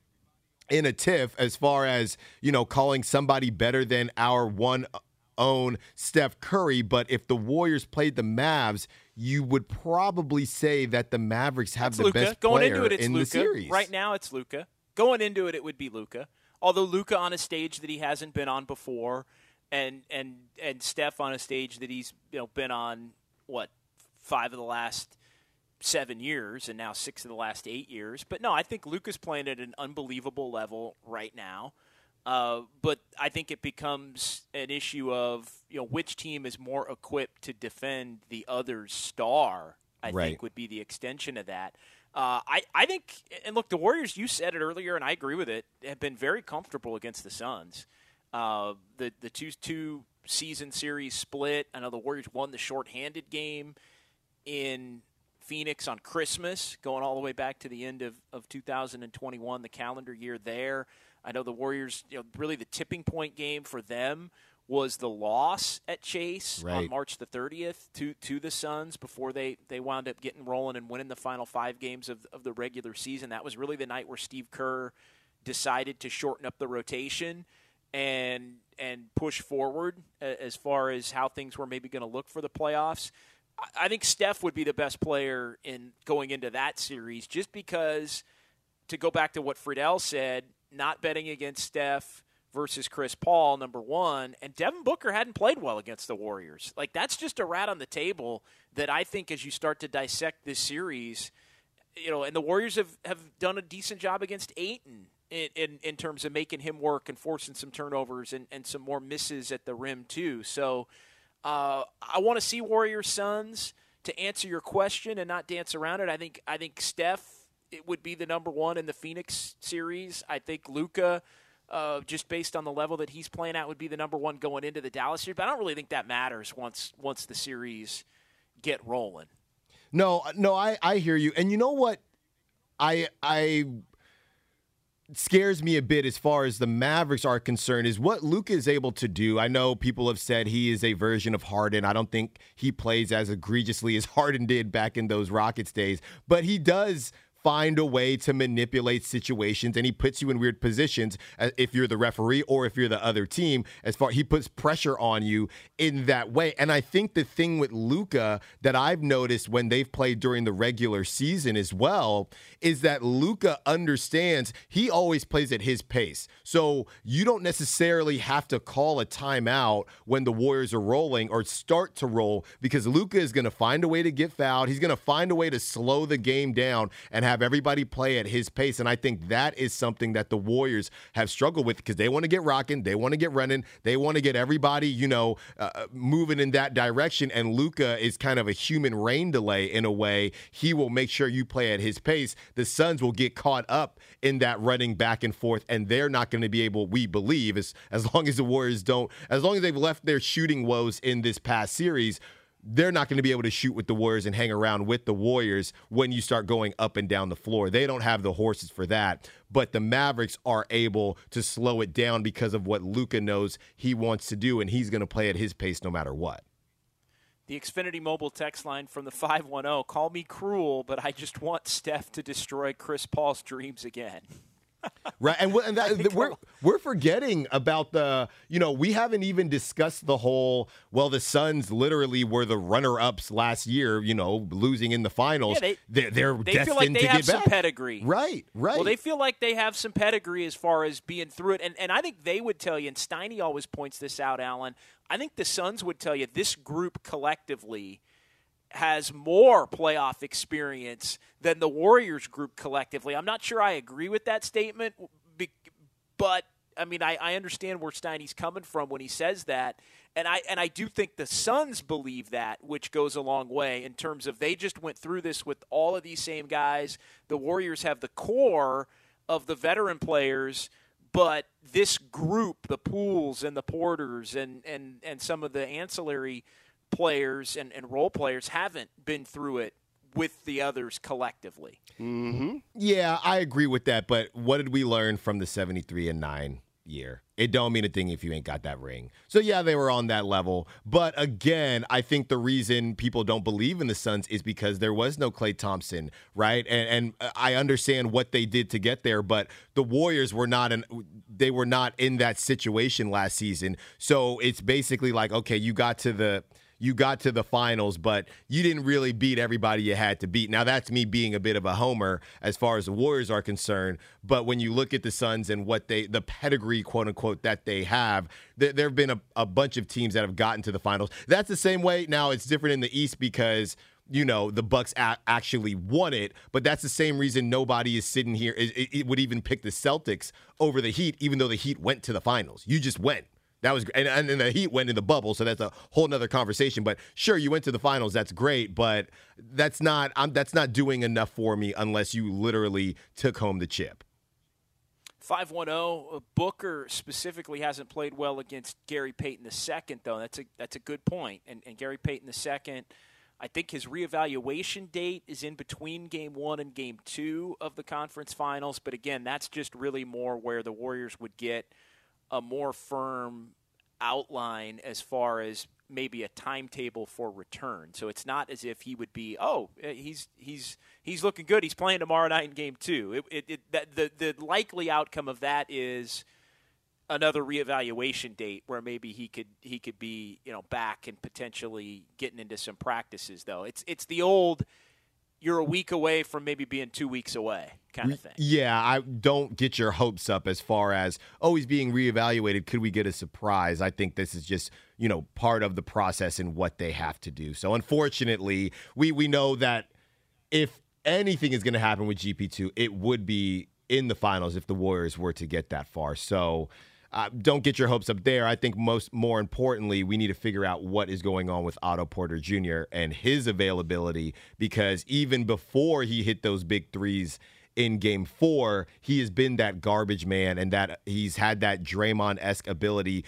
in a tiff as far as, you know, calling somebody better than our one own Steph Curry. But if the Warriors played the Mavs, you would probably say that the Mavericks have it's the Luka. best Going player into it, it's in Luka. the series. Right now, it's Luka. Going into it, it would be Luka. Although Luka on a stage that he hasn't been on before, and and and Steph on a stage that he's you know been on what five of the last seven years and now six of the last eight years. But no, I think Luka's playing at an unbelievable level right now. Uh, but I think it becomes an issue of you know which team is more equipped to defend the other's star. I right. think would be the extension of that. Uh, I I think and look, the Warriors. You said it earlier, and I agree with it. Have been very comfortable against the Suns. Uh, the the two two season series split. I know the Warriors won the shorthanded game in Phoenix on Christmas, going all the way back to the end of, of 2021, the calendar year there. I know the Warriors, you know, really the tipping point game for them was the loss at Chase right. on March the 30th to to the Suns before they, they wound up getting rolling and winning the final five games of, of the regular season. That was really the night where Steve Kerr decided to shorten up the rotation and and push forward as far as how things were maybe going to look for the playoffs. I think Steph would be the best player in going into that series just because, to go back to what Friedell said, not betting against Steph versus Chris Paul, number one, and Devin Booker hadn't played well against the Warriors. Like, that's just a rat on the table that I think as you start to dissect this series, you know, and the Warriors have, have done a decent job against Ayton in, in, in terms of making him work and forcing some turnovers and, and some more misses at the rim, too. So, Uh, I want to see Warrior Suns to answer your question and not dance around it. I think I think Steph it would be the number one in the Phoenix series. I think Luka, Uh, just based on the level that he's playing at, would be the number one going into the Dallas series. But I don't really think that matters once once the series get rolling. No, no, I, I hear you. And you know what? I I scares me a bit as far as the Mavericks are concerned is what Luka is able to do. I know people have said he is a version of Harden. I don't think he plays as egregiously as [laughs] Harden did back in those Rockets days, but he does find a way to manipulate situations and he puts you in weird positions uh, if you're the referee or if you're the other team as far he puts pressure on you in that way. And i think the thing with luka that i've noticed when they've played during the regular season as well is that luka understands he always plays at his pace. So you don't necessarily have to call a timeout when the warriors are rolling or start to roll because luka is going to find a way to get fouled. He's going to find a way to slow the game down and have have everybody play at his pace. And I think that is something that the Warriors have struggled with because they want to get rocking, they want to get running, they want to get everybody, you know, uh, uh, moving in that direction. And Luka is kind of a human rain delay in a way. He will make sure you play at his pace. The Suns will get caught up in that running back and forth, and they're not going to be able, we believe, as, as long as the Warriors don't, as long as they've left their shooting woes in this past series they're not going to be able to shoot with the Warriors and hang around with the Warriors when you start going up and down the floor. They don't have the horses for that. But the Mavericks are able to slow it down because of what Luka knows he wants to do, and he's going to play at his pace no matter what. The Xfinity mobile text line from the 510 call me cruel, but I just want Steph to destroy Chris Paul's dreams again right, and, and that, [laughs] we're we're forgetting about the you know we haven't even discussed the whole well the Suns literally were the runner ups last year you know losing in the finals. Yeah, they, they're, they destined feel like they to have get some back. pedigree. Right right. Well they feel like they have some pedigree as far as being through it and and I think they would tell you and Steiny always points this out Alan I think the Suns would tell you this group collectively has more playoff experience than the Warriors group collectively. I'm not sure I agree with that statement, but I mean, I, I understand where Steiny's coming from when he says that, and I and I do think the Suns believe that, which goes a long way in terms of they just went through this with all of these same guys. The Warriors have the core of the veteran players, but this group, the Pooles and the Porters and and and some of the ancillary players and, and role players haven't been through it with the others collectively. Mm-hmm. Yeah, I agree with that. But what did we learn from the 73 and 9 year? It don't mean a thing if you ain't got that ring. So yeah, they were on that level. But again, I think the reason people don't believe in the Suns is because there was no Klay Thompson, right? And and I understand what they did to get there, but the Warriors were not in they were not in that situation last season. So it's basically like, okay, you got to the you got to the finals, but you didn't really beat everybody you had to beat. Now, that's me being a bit of a homer as far as the Warriors are concerned. But when you look at the Suns and what they, the pedigree, quote unquote, that they have, there, have been a, a bunch of teams that have gotten to the finals. That's the same way. Now, it's different in the East because you know the Bucks a- actually won it, but that's the same reason nobody is sitting here. It, it, would even pick the Celtics over the Heat, even though the Heat went to the finals. You just went. That was and, and the Heat went in the bubble, so that's a whole nother conversation. But sure, you went to the finals. That's great, but that's not I'm, that's not doing enough for me unless you literally took home the chip. 510 uh, Booker specifically hasn't played well against Gary Payton II though. That's a that's a good point. And and Gary Payton II I think his reevaluation date is in between game 1 and game 2 of the conference finals, but again, that's just really more where the Warriors would get a more firm outline as far as maybe a timetable for return. So it's not as if he would be, oh, eh, he's he's he's looking good. He's playing tomorrow night in game two. It, it, it that the the likely outcome of that is another reevaluation date where maybe he could he could be you know back and potentially getting into some practices. Though it's it's the old you're a week away from maybe being two weeks away kind of thing. Yeah, I don't get your hopes up as far as oh he's being reevaluated. Could we get a surprise? I think this is just you know part of the process and what they have to do. So unfortunately, we we know that if anything is going to happen with GP two, it would be in the finals if the Warriors were to get that far. So uh, don't get your hopes up there. I think most more importantly, we need to figure out what is going on with Otto Porter Jr. and his availability because even before he hit those big threes in game four, he has been that garbage man and that he's had that Draymond esque ability.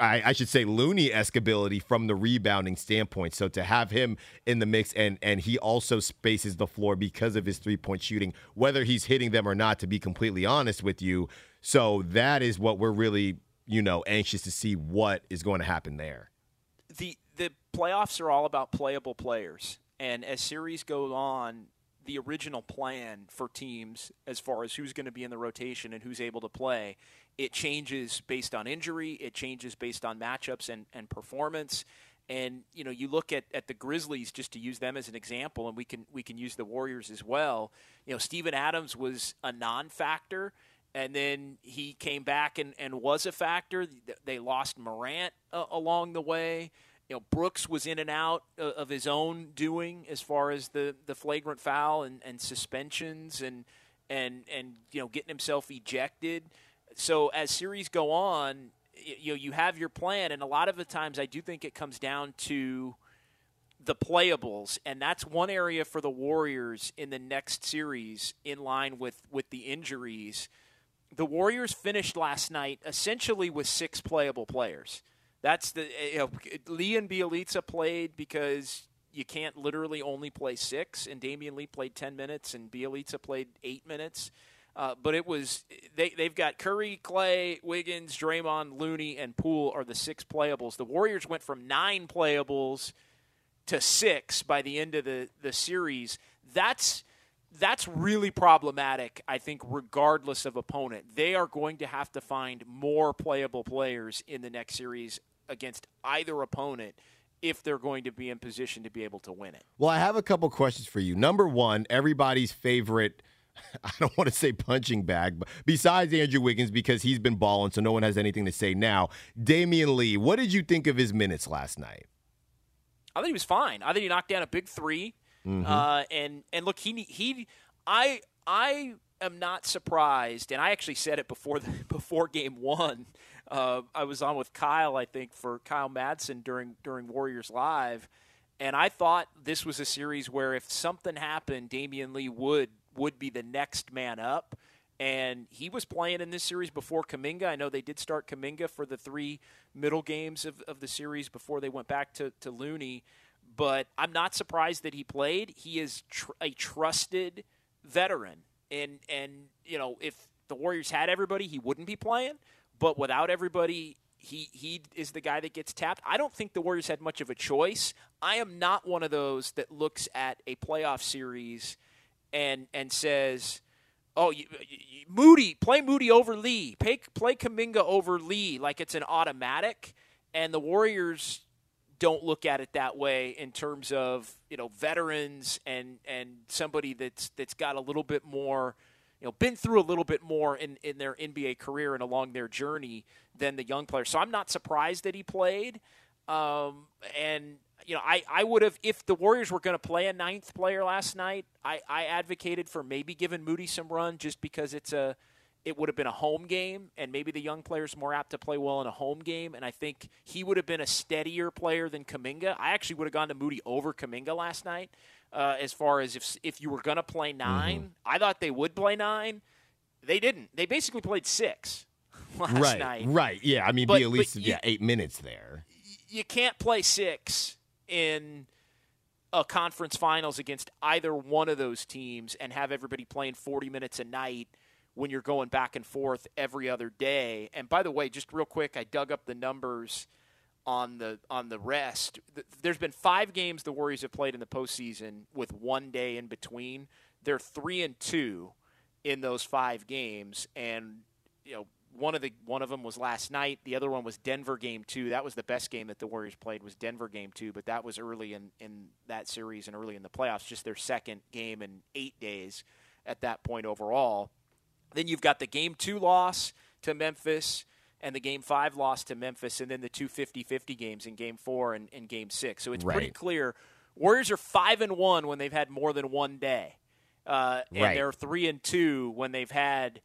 I, I, should say Looney esque ability from the rebounding standpoint. So to have him in the mix and and he also spaces the floor because of his three point shooting, whether he's hitting them or not, to be completely honest with you. So that is what we're really, you know, anxious to see what is going to happen there. The the playoffs are all about playable players. And as series go on, the original plan for teams as far as who's going to be in the rotation and who's able to play. It changes based on injury, it changes based on matchups and, and performance. And you know, you look at, at the Grizzlies just to use them as an example, and we can we can use the Warriors as well. You know, Steven Adams was a non-factor, and then he came back and, and was a factor. They lost Morant uh, along the way you know, Brooks was in and out of his own doing as far as the, the flagrant foul and, and suspensions and and and you know getting himself ejected. So as series go on, you know you have your plan, and a lot of the times I do think it comes down to the playables, and that's one area for the Warriors in the next series, in line with with the injuries. The Warriors finished last night essentially with six playable players. That's the eh, you know, Lee and Bjelica played because you can't literally only play six, and Damion Lee played ten minutes, and Bjelica played eight minutes. Uh, but it was they they've got Curry, Klay, Wiggins, Draymond, Looney, and Poole are the six playables. The Warriors went from nine playables to six by the end of the the series. That's that's really problematic, I think, regardless of opponent. They are going to have to find more playable players in the next series against either opponent if they're going to be in position to be able to win it. Well, I have a couple questions for you. Number one, everybody's favorite. [laughs] I don't want to say punching bag, but besides Andrew Wiggins, because he's been balling, so no one has anything to say now. Damion Lee, what did you think of his minutes last night? I think he was fine. I think he knocked down a big 3 mm-hmm. uh, and and look, he he, I I am not surprised, and I actually said it before the, [laughs] before game one uh, I was on with Kyle, I think, for Kyle Madsen during during Warriors Live, and I thought this was a series where if something happened, Damion Lee would would be the next man up. And he was playing in this series before Kuminga. I know they did start Kuminga for the three middle games of, of the series before they went back to, to Looney. But I'm not surprised that he played. He is tr- a trusted veteran. And, and, you know, if the Warriors had everybody, he wouldn't be playing. But without everybody, he he is the guy that gets tapped. I don't think the Warriors had much of a choice. I am not one of those that looks at a playoff series and and says, "Oh, you, you, Moody, play Moody over Lee, play play Kuminga over Lee," like it's an automatic. And the Warriors don't look at it that way in terms of you know veterans and and somebody that's that's got a little bit more you know been through a little bit more in, in their NBA career and along their journey than the young players. So I'm not surprised that he played. Um, and you know, I, I would have if the Warriors were going to play a ninth player last night. I, I advocated for maybe giving Moody some run just because it's a it would have been a home game, and maybe the young player's more apt to play well in a home game. And I think he would have been a steadier player than Kuminga. I actually would have gone to Moody over Kuminga last night uh, as far as if if you were going to play 9 mm-hmm. I thought they would play nine. They didn't. They basically played six [laughs] last right, night. Right. Yeah. I mean, but, be at least yeah eight minutes there. You can't play six in a conference finals against either one of those teams and have everybody playing 40 minutes a night when you're going back and forth every other day. And by the way, just real quick, I dug up the numbers on the on the rest. There's been five games the Warriors have played in the postseason with one day in between. They're three and two in those five games, and you know one of the one of them was last night. The other one was Denver game two. That was the best game that the Warriors played was Denver game two, but that was early in in that series and early in the playoffs. Just their second game in eight days at that point overall. Then you've got the game two loss to Memphis and the game five loss to Memphis, and then the two 50 50 games in game four and, and game six. So it's right. pretty clear. Warriors are five and one when they've had more than one day. Uh, and right. they're three and two when they've had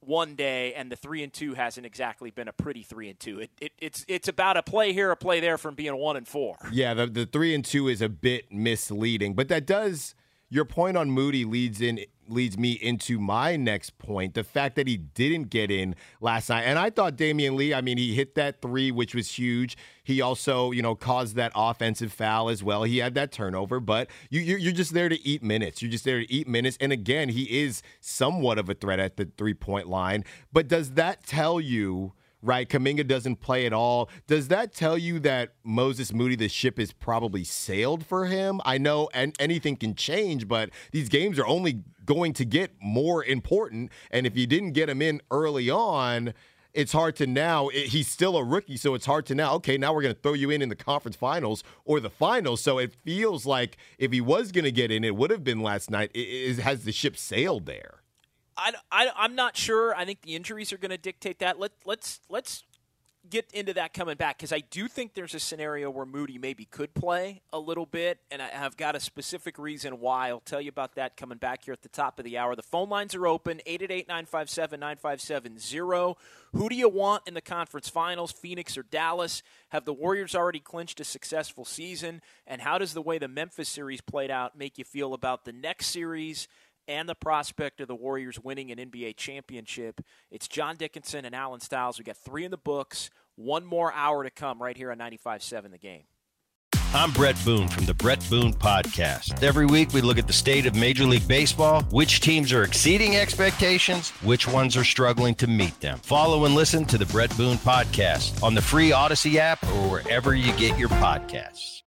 one day, and the three and two hasn't exactly been a pretty three and two. It, it, it's it's about a play here, a play there from being one and four. Yeah, the the three and two is a bit misleading, but that does your point on Moody leads in leads me into my next point. The fact that he didn't get in last night. And I thought Damion Lee, I mean, he hit that three, which was huge. He also, you know, caused that offensive foul as well. He had that turnover, but you, you're just there to eat minutes. You're just there to eat minutes. And again, he is somewhat of a threat at the three point line. But does that tell you? Right? Kuminga doesn't play at all. Does that tell you that Moses Moody, the ship is probably sailed for him? I know and anything can change, but these games are only going to get more important. And if you didn't get him in early on, it's hard to now. It, he's still a rookie, so it's hard to now. Okay, now we're going to throw you in in the conference finals or the finals. So it feels like if he was going to get in, it would have been last night. It, it, has the ship sailed there? I, I, I'm not sure. I think the injuries are going to dictate that. Let, let's let's get into that coming back because I do think there's a scenario where Moody maybe could play a little bit, and I have got a specific reason why. I'll tell you about that coming back here at the top of the hour. The phone lines are open 888 957 9570. Who do you want in the conference finals, Phoenix or Dallas? Have the Warriors already clinched a successful season? And how does the way the Memphis series played out make you feel about the next series? And the prospect of the Warriors winning an NBA championship. It's John Dickinson and Alan Stiles. We got three in the books. One more hour to come right here on 95.7 The Game. I'm Bret Boone from the Bret Boone Podcast. Every week we look at the state of Major League Baseball, which teams are exceeding expectations, which ones are struggling to meet them. Follow and listen to the Bret Boone Podcast on the free Odyssey app or wherever you get your podcasts.